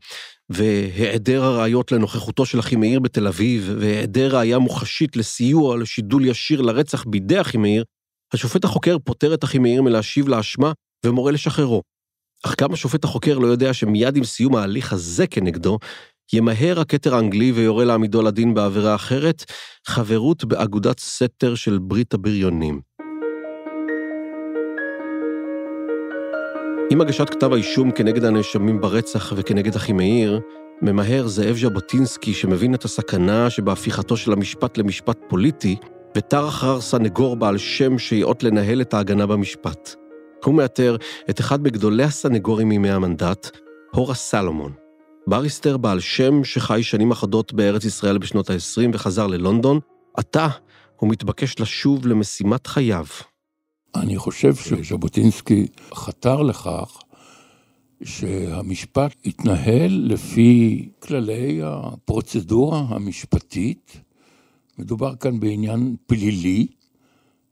והיעדר הראיות לנוכחותו של אחימאיר בתל אביב, והיעדר ראיה מוחשית לסיוע לשידול ישיר לרצח בידי אחימאיר, השופט החוקר פוטר את אחימאיר מלהשיב לאשמה ומורה לשחררו. אך גם השופט החוקר לא יודע שמיד עם סיום ההליך הזה כנגדו, ימהר הכתר האנגלי ויורה להעמידו לדין בעבירה אחרת, חברות באגודת סתר של ברית הבריונים. עם הגשת כתב האישום כנגד הנאשמים ברצח וכנגד אחימאיר, ממהר זאב ז'בוטינסקי, שמבין את הסכנה שבהפיכתו של המשפט למשפט פוליטי, ותר אחר סנגור בעל שם שיאות לנהל את ההגנה במשפט. הוא מאתר את אחד מגדולי הסנגורים מימי המנדט, הורה סלומון. בריסטר בעל שם שחי שנים אחדות בארץ ישראל בשנות ה-20 וחזר ללונדון, עתה הוא מתבקש לשוב למשימת חייו. אני חושב שז'בוטינסקי חתר לכך שהמשפט יתנהל לפי כללי הפרוצדורה המשפטית. מדובר כאן בעניין פלילי,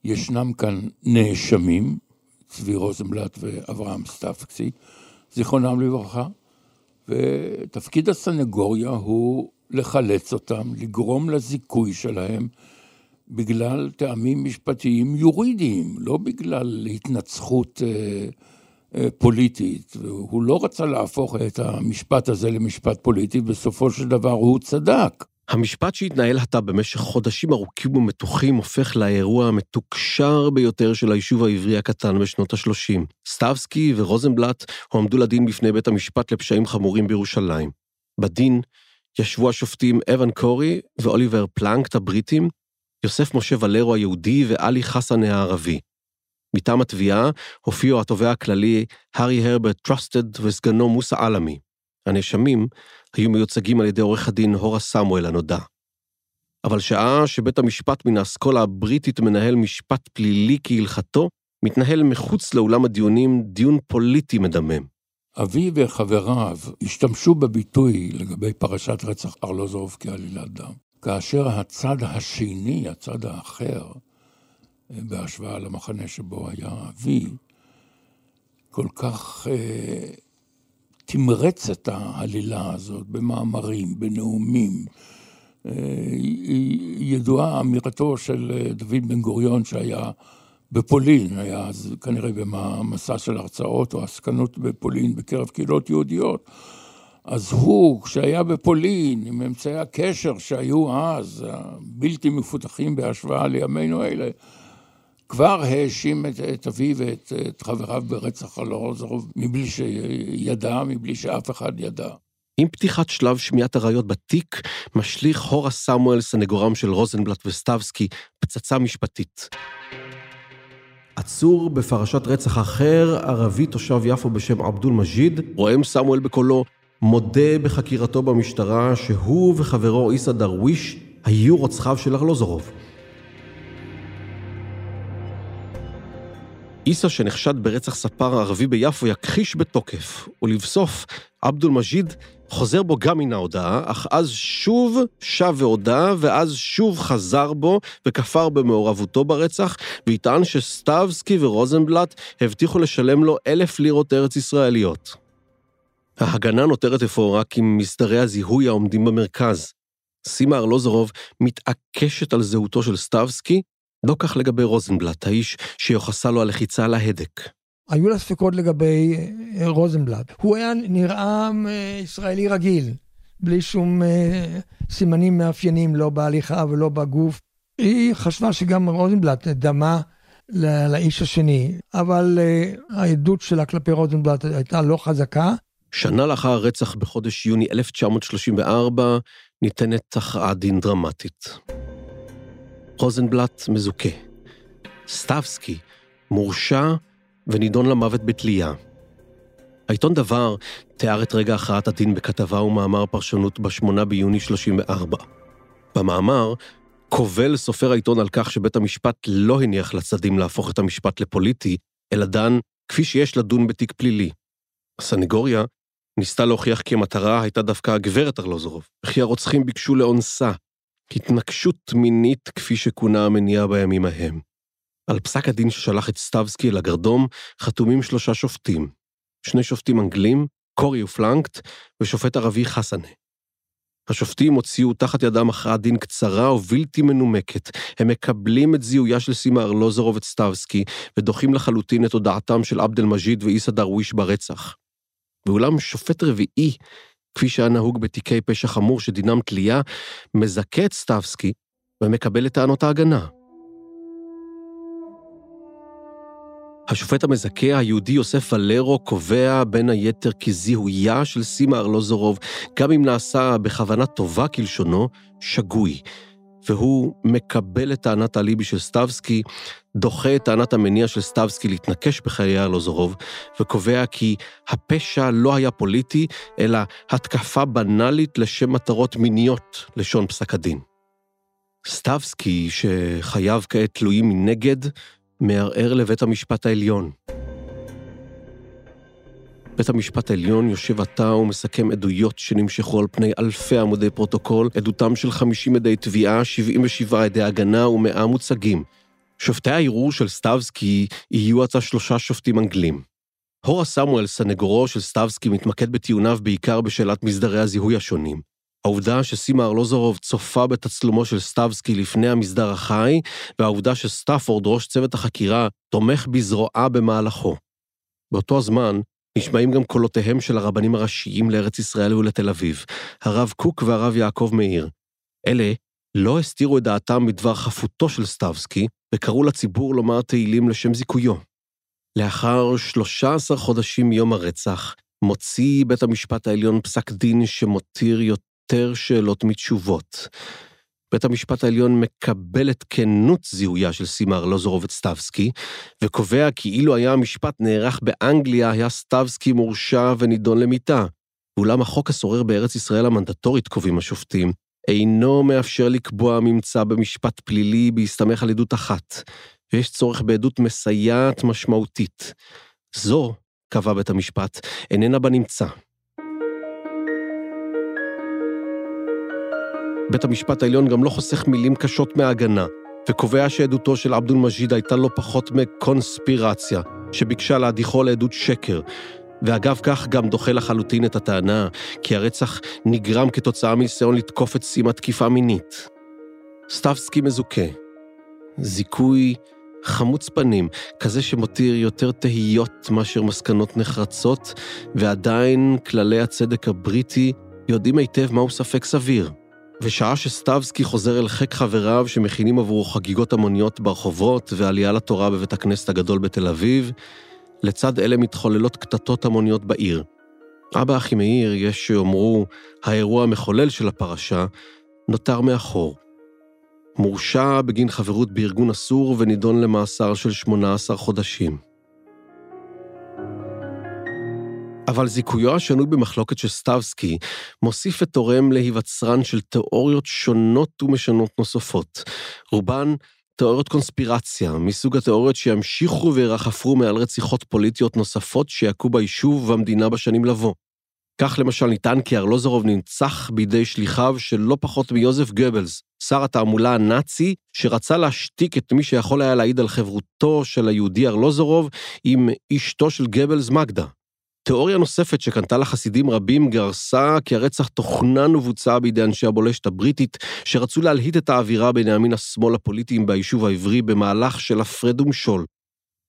ישנם כאן נאשמים, צבי רוזנבלט ואברהם סטפקסי, זיכרונם לברכה, ותפקיד הסנגוריה הוא לחלץ אותם, לגרום לזיכוי שלהם, בגלל טעמים משפטיים יורידיים, לא בגלל התנצחות אה, אה, פוליטית. הוא לא רצה להפוך את המשפט הזה למשפט פוליטי, בסופו של דבר הוא צדק. המשפט שהתנהל עתה במשך חודשים ארוכים ומתוחים הופך לאירוע המתוקשר ביותר של היישוב העברי הקטן בשנות ה-30. סטבסקי ורוזנבלט הועמדו לדין בפני בית המשפט לפשעים חמורים בירושלים. בדין ישבו השופטים אבן קורי ואוליבר פלנקט הבריטים, יוסף משה ולרו היהודי ואלי חסן הערבי. מטעם התביעה הופיעו התובע הכללי הארי הרברט טרוסטד וסגנו מוסא עלמי. הנאשמים היו מיוצגים על ידי עורך הדין הורה סמואל הנודע. אבל שעה שבית המשפט מן האסכולה הבריטית מנהל משפט פלילי כהלכתו, מתנהל מחוץ לאולם הדיונים דיון פוליטי מדמם. אבי וחבריו השתמשו בביטוי לגבי פרשת רצח ארלוזורוב כעלילת דם, כאשר הצד השני, הצד האחר, בהשוואה למחנה שבו היה אבי, כל כך אה, תמרץ את העלילה הזאת במאמרים, בנאומים, ידועה אמירתו של דוד בן גוריון שהיה בפולין, היה אז כנראה במסע של הרצאות או עסקנות בפולין בקרב קהילות יהודיות. אז הוא, כשהיה בפולין, עם אמצעי הקשר שהיו אז, בלתי מפותחים בהשוואה לימינו אלה, כבר האשים את, את אביו ואת את חבריו ברצח ארלוזורוב, מבלי שידע, מבלי שאף אחד ידע. עם פתיחת שלב שמיעת הראיות בתיק, משליך הורה סמואל, סנגורם של רוזנבלט וסטבסקי, פצצה משפטית. עצור בפרשת רצח אחר, ערבי תושב יפו בשם עבדול מג'יד, רועם סמואל בקולו, מודה בחקירתו במשטרה שהוא וחברו עיסא דרוויש היו רוצחיו של ארלוזורוב. עיסא שנחשד ברצח ספר הערבי ביפו יכחיש בתוקף, ולבסוף, עבדול מג'יד חוזר בו גם מן ההודעה, אך אז שוב שב והודה, ואז שוב חזר בו וכפר במעורבותו ברצח, ויטען שסטבסקי ורוזנבלט הבטיחו לשלם לו אלף לירות ארץ ישראליות. ההגנה נותרת אפוא רק עם מסדרי הזיהוי העומדים במרכז. סימה ארלוזורוב מתעקשת על זהותו של סטבסקי, לא כך לגבי רוזנבלט, האיש שיוחסה לו הלחיצה על ההדק. היו לה ספקות לגבי אה, רוזנבלט. הוא היה נראה אה, ישראלי רגיל, בלי שום אה, סימנים מאפיינים, לא בהליכה ולא בגוף. היא חשבה שגם רוזנבלט דמה לאיש השני, אבל העדות שלה כלפי רוזנבלט הייתה לא חזקה. שנה לאחר הרצח בחודש יוני 1934 ניתנת הכרעת דין דרמטית. רוזנבלט מזוכה. סטבסקי מורשע ונידון למוות בתלייה. העיתון דבר תיאר את רגע הכרעת הדין בכתבה ומאמר פרשנות ב-8 ביוני 34. במאמר קובל סופר העיתון על כך שבית המשפט לא הניח לצדדים להפוך את המשפט לפוליטי, אלא דן כפי שיש לדון בתיק פלילי. הסנגוריה ניסתה להוכיח כי המטרה הייתה דווקא הגברת ארלוזורוב, וכי הרוצחים ביקשו לאונסה, התנקשות מינית כפי שכונה המניע בימים ההם. על פסק הדין ששלח את סטבסקי אל הגרדום חתומים שלושה שופטים, שני שופטים אנגלים, קורי ופלנקט, ושופט ערבי חסנה. השופטים הוציאו תחת ידם הכרעת דין קצרה ובלתי מנומקת. הם מקבלים את זיהויה של סימה ארלוזורוב את סטבסקי, ודוחים לחלוטין את הודעתם של עבד אל-מג'יד ועיסא דרוויש ברצח. ואולם שופט רביעי, כפי שהיה נהוג בתיקי פשע חמור שדינם תלייה, מזכה את סטבסקי ומקבל את טענות ההגנה. השופט המזכה היהודי יוסף ולרו קובע בין היתר כי זיהויה של סימה ארלוזורוב, גם אם נעשה בכוונה טובה כלשונו, שגוי. והוא מקבל את טענת האליבי של סטבסקי, דוחה את טענת המניע של סטבסקי להתנקש בחיי ארלוזורוב, וקובע כי הפשע לא היה פוליטי, אלא התקפה בנאלית לשם מטרות מיניות, לשון פסק הדין. סטבסקי, שחייו כעת תלויים מנגד, מערער לבית המשפט העליון. בית המשפט העליון יושב עתה ומסכם עדויות שנמשכו על פני אלפי עמודי פרוטוקול, עדותם של 50 עדי תביעה, 77 עדי הגנה ו-100 מוצגים. שופטי הערעור של סטבסקי יהיו עתה שלושה שופטים אנגלים. הורה סמואל, סנגורו של סטבסקי, מתמקד בטיעוניו בעיקר בשאלת מסדרי הזיהוי השונים. העובדה שסימה ארלוזורוב צופה בתצלומו של סטבסקי לפני המסדר החי, והעובדה שסטאפורד, ראש צוות החקירה, תומך בזרועה במהלכו. באותו הזמן, נשמעים גם קולותיהם של הרבנים הראשיים לארץ ישראל ולתל אביב, הרב קוק והרב יעקב מאיר. אלה לא הסתירו את דעתם בדבר חפותו של סטבסקי, וקראו לציבור לומר תהילים לשם זיכויו. לאחר 13 חודשים מיום הרצח, מוציא בית המשפט העליון פסק דין שמותיר יותר שאלות מתשובות. בית המשפט העליון מקבל את כנות זיהויה של סימה ארלוזורוב סטבסקי, וקובע כי אילו היה המשפט נערך באנגליה, היה סטבסקי מורשע ונידון למיתה. ואולם החוק השורר בארץ ישראל המנדטורית, קובעים השופטים, אינו מאפשר לקבוע ממצא במשפט פלילי בהסתמך על עדות אחת, ויש צורך בעדות מסייעת משמעותית. זו, קבע בית המשפט, איננה בנמצא. בית המשפט העליון גם לא חוסך מילים קשות מההגנה, וקובע שעדותו של עבדול מג'יד הייתה לא פחות מקונספירציה, שביקשה להדיחו לעדות שקר, ואגב כך גם דוחה לחלוטין את הטענה כי הרצח נגרם כתוצאה מניסיון לתקוף את סימה תקיפה מינית. סטבסקי מזוכה. זיכוי חמוץ פנים, כזה שמותיר יותר תהיות מאשר מסקנות נחרצות, ועדיין כללי הצדק הבריטי יודעים היטב מהו ספק סביר. ושעה שסטבסקי חוזר אל חיק חבריו שמכינים עבורו חגיגות המוניות ברחובות ועלייה לתורה בבית הכנסת הגדול בתל אביב, לצד אלה מתחוללות קטטות המוניות בעיר. אבא אחימאיר, יש שיאמרו, האירוע המחולל של הפרשה, נותר מאחור. מורשע בגין חברות בארגון אסור ונידון למאסר של 18 חודשים. אבל זיכויו השנוי במחלוקת של סטבסקי מוסיף ותורם להיווצרן של תיאוריות שונות ומשונות נוספות. רובן תיאוריות קונספירציה, מסוג התיאוריות שימשיכו וירחפו מעל רציחות פוליטיות נוספות שיכו ביישוב ובמדינה בשנים לבוא. כך למשל נטען כי ארלוזורוב ננצח בידי שליחיו של לא פחות מיוזף גבלס, שר התעמולה הנאצי, שרצה להשתיק את מי שיכול היה להעיד על חברותו של היהודי ארלוזורוב עם אשתו של גבלס מגדה. תיאוריה נוספת שקנתה לחסידים רבים גרסה כי הרצח תוכנן ובוצע בידי אנשי הבולשת הבריטית, שרצו להלהיט את האווירה בין ימין השמאל הפוליטיים ביישוב העברי במהלך של הפרד ומשול.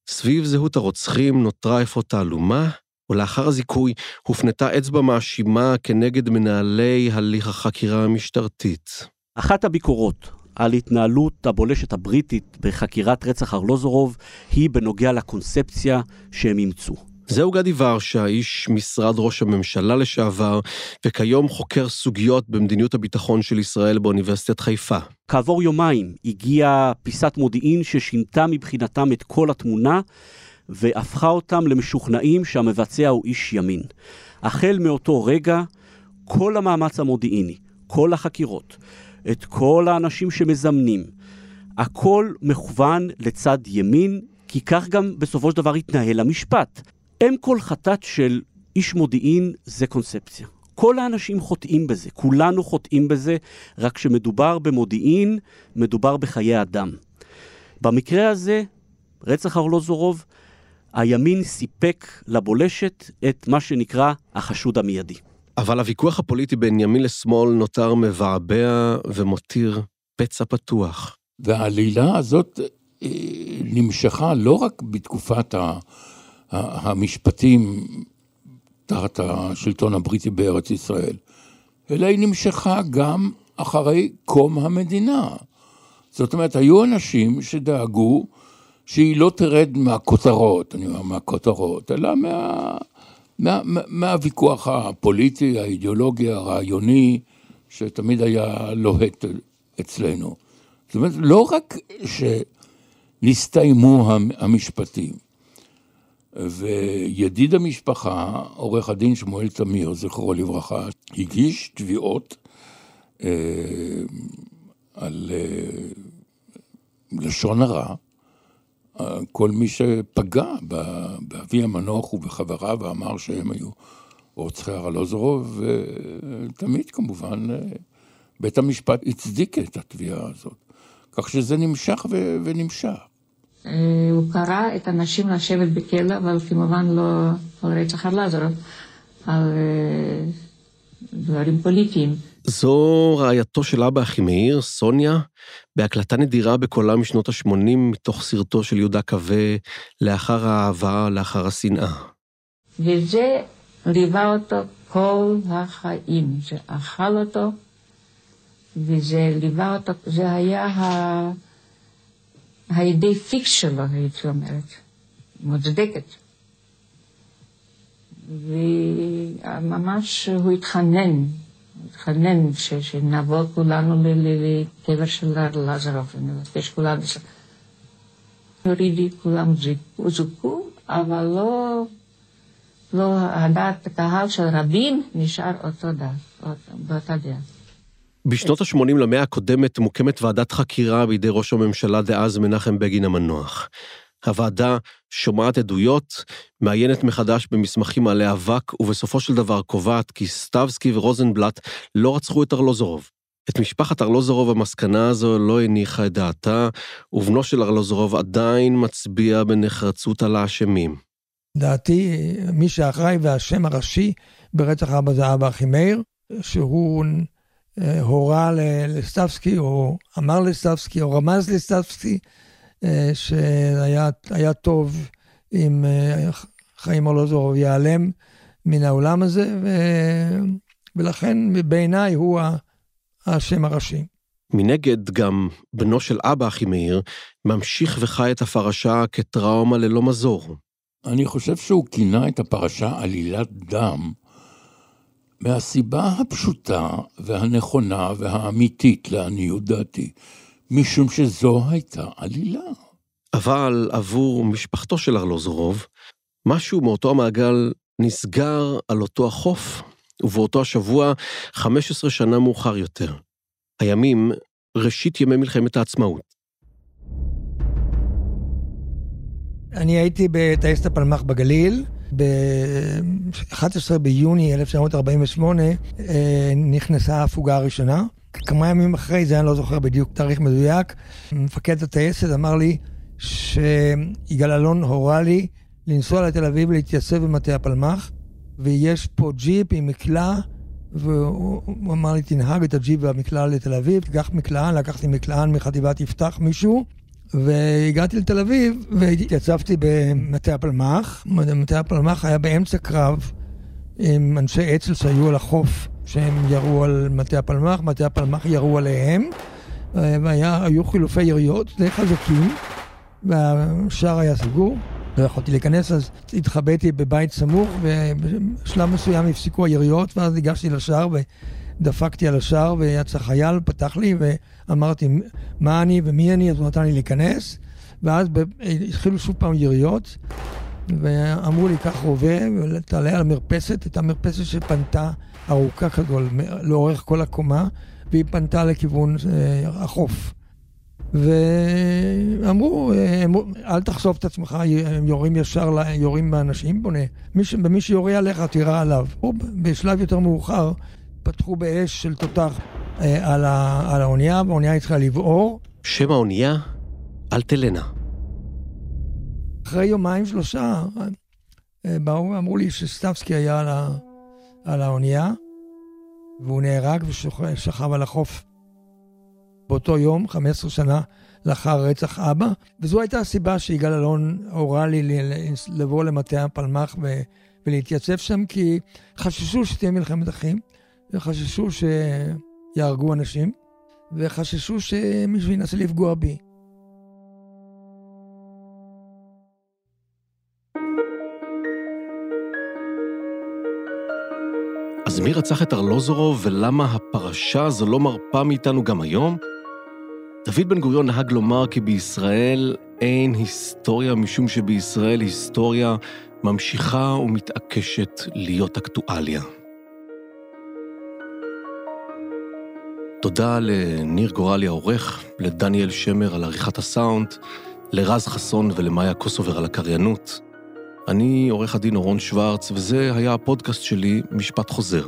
סביב זהות הרוצחים נותרה אפוא תעלומה, ולאחר הזיכוי הופנתה אצבע מאשימה כנגד מנהלי הליך החקירה המשטרתית. אחת הביקורות על התנהלות הבולשת הבריטית בחקירת רצח ארלוזורוב היא בנוגע לקונספציה שהם אימצו. זהו גדי ורשה, איש משרד ראש הממשלה לשעבר, וכיום חוקר סוגיות במדיניות הביטחון של ישראל באוניברסיטת חיפה. כעבור יומיים הגיעה פיסת מודיעין ששינתה מבחינתם את כל התמונה, והפכה אותם למשוכנעים שהמבצע הוא איש ימין. החל מאותו רגע, כל המאמץ המודיעיני, כל החקירות, את כל האנשים שמזמנים, הכל מכוון לצד ימין, כי כך גם בסופו של דבר התנהל המשפט. אם כל חטאת של איש מודיעין זה קונספציה. כל האנשים חוטאים בזה, כולנו חוטאים בזה, רק שמדובר במודיעין, מדובר בחיי אדם. במקרה הזה, רצח ארלוזורוב, הימין סיפק לבולשת את מה שנקרא החשוד המיידי. אבל הוויכוח הפוליטי בין ימין לשמאל נותר מבעבע ומותיר פצע פתוח. והעלילה הזאת אה, נמשכה לא רק בתקופת המשפטים תחת השלטון הבריטי בארץ ישראל, אלא היא נמשכה גם אחרי קום המדינה. זאת אומרת, היו אנשים שדאגו שהיא לא תרד מהכותרות, אני אומר מהכותרות, אלא מה, מה, מה, מהוויכוח הפוליטי, האידיאולוגי, הרעיוני, שתמיד היה לוהט אצלנו. זאת אומרת, לא רק שנסתיימו המשפטים, וידיד המשפחה, עורך הדין שמואל תמיר, זכרו לברכה, הגיש תביעות אה, על אה, לשון הרע. כל מי שפגע באבי המנוח ובחבריו ואמר שהם היו רוצחי ארלוזורוב, ותמיד כמובן בית המשפט הצדיק את התביעה הזאת. כך שזה נמשך ו- ונמשך. אה, הוא קרא את הנשים לשבת בכלא, אבל כמובן לא על רצח ארלוזורוב, על אה, דברים פוליטיים. זו רעייתו של אבא אחימאיר, סוניה, בהקלטה נדירה בקולה משנות ה-80 מתוך סרטו של יהודה קווה, לאחר האהבה, לאחר השנאה. וזה ליווה אותו כל החיים, זה אכל אותו, וזה ליווה אותו, זה היה ה... הידי פיקס שלו, הייתי אומרת, מוצדקת. וממש הוא התחנן התחנן שנבוא כולנו לקבר של לזרוב, ונבקש כולנו. הורידי, כולם זוכו, אבל לא, לא הדעת הקהל של רבים נשאר אותו דעת, באותה דעה. בשנות ה-80 למאה הקודמת מוקמת ועדת חקירה בידי ראש הממשלה דאז מנחם בגין המנוח. הוועדה שומעת עדויות, מעיינת מחדש במסמכים מעלי אבק, ובסופו של דבר קובעת כי סטבסקי ורוזנבלט לא רצחו את ארלוזורוב. את משפחת ארלוזורוב המסקנה הזו לא הניחה את דעתה, ובנו של ארלוזורוב עדיין מצביע בנחרצות על האשמים. דעתי, מי שאחראי והשם הראשי ברצח אבא זה אבא אחימאיר, שהוא הורה לסטבסקי, או אמר לסטבסקי, או רמז לסטבסקי, אה, שהיה טוב אם אה, חיים ארלוזורוב ייעלם מן העולם הזה, ו... ולכן בעיניי הוא השם הראשי. מנגד, גם בנו של אבא אחימאיר ממשיך וחי את הפרשה כטראומה ללא מזור. אני חושב שהוא כינה את הפרשה עלילת דם, מהסיבה הפשוטה והנכונה והאמיתית לעניות דעתי, משום שזו הייתה עלילה. אבל עבור משפחתו של ארלוזורוב, משהו מאותו המעגל נסגר על אותו החוף, ובאותו השבוע, 15 שנה מאוחר יותר. הימים, ראשית ימי מלחמת העצמאות. אני הייתי בטייסת הפלמ"ח בגליל, ב-11 ביוני 1948 אה, נכנסה ההפוגה הראשונה. כמה ימים אחרי זה, אני לא זוכר בדיוק תאריך מדויק, מפקד הטייסת אמר לי שיגאל אלון הורה לי לנסוע לתל אביב ולהתייצב במטה הפלמ"ח, ויש פה ג'יפ עם מקלע, והוא אמר לי, תנהג את הג'יפ והמקלע לתל אביב, תיקח מקלען, לקחתי מקלען מחטיבת יפתח מישהו, והגעתי לתל אביב והתייצבתי במטה הפלמ"ח. מטה הפלמ"ח היה באמצע קרב עם אנשי אצ"ל שהיו על החוף, שהם ירו על מטה הפלמ"ח, מטה הפלמ"ח ירו עליהם, והיו חילופי יריות די חזקים, והשער היה סגור. לא יכולתי להיכנס, אז התחבאתי בבית סמוך, ובשלב מסוים הפסיקו היריות, ואז ניגשתי לשער ודפקתי על השער, ויצא חייל, פתח לי, ואמרתי מה אני ומי אני, אז הוא נתן לי להיכנס, ואז התחילו שוב פעם יריות, ואמרו לי, קח רובה, ותעלה על המרפסת, את המרפסת שפנתה ארוכה כזו לאורך כל הקומה, והיא פנתה לכיוון אה, החוף. ואמרו, אל תחשוף את עצמך, הם יורים ישר, יורים באנשים, בונה. ומי שיורה עליך, תירה עליו. בשלב יותר מאוחר, פתחו באש של תותח אה, על האונייה, והאונייה התחילה לבעור. שם האונייה? אלטלנה. אחרי יומיים שלושה, אה, באו ואמרו לי שסטבסקי היה על, ה, על האונייה, והוא נהרג ושכב על החוף באותו יום, 15 שנה לאחר רצח אבא, וזו הייתה הסיבה שיגאל אלון הורה לי לבוא למטה הפלמ"ח ולהתייצב שם, כי חששו שתהיה מלחמת אחים, וחששו שיהרגו אנשים, וחששו שמישהו ינסה לפגוע בי. אז מי רצח את ארלוזורוב ולמה הפרשה הזו לא מרפה מאיתנו גם היום? דוד בן גוריון נהג לומר כי בישראל אין היסטוריה, משום שבישראל היסטוריה ממשיכה ומתעקשת להיות אקטואליה. תודה לניר גורלי העורך, לדניאל שמר על עריכת הסאונד, לרז חסון ולמאיה קוסובר על הקריינות. אני עורך הדין אורון שוורץ, וזה היה הפודקאסט שלי, משפט חוזר.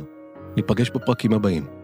ניפגש בפרקים הבאים.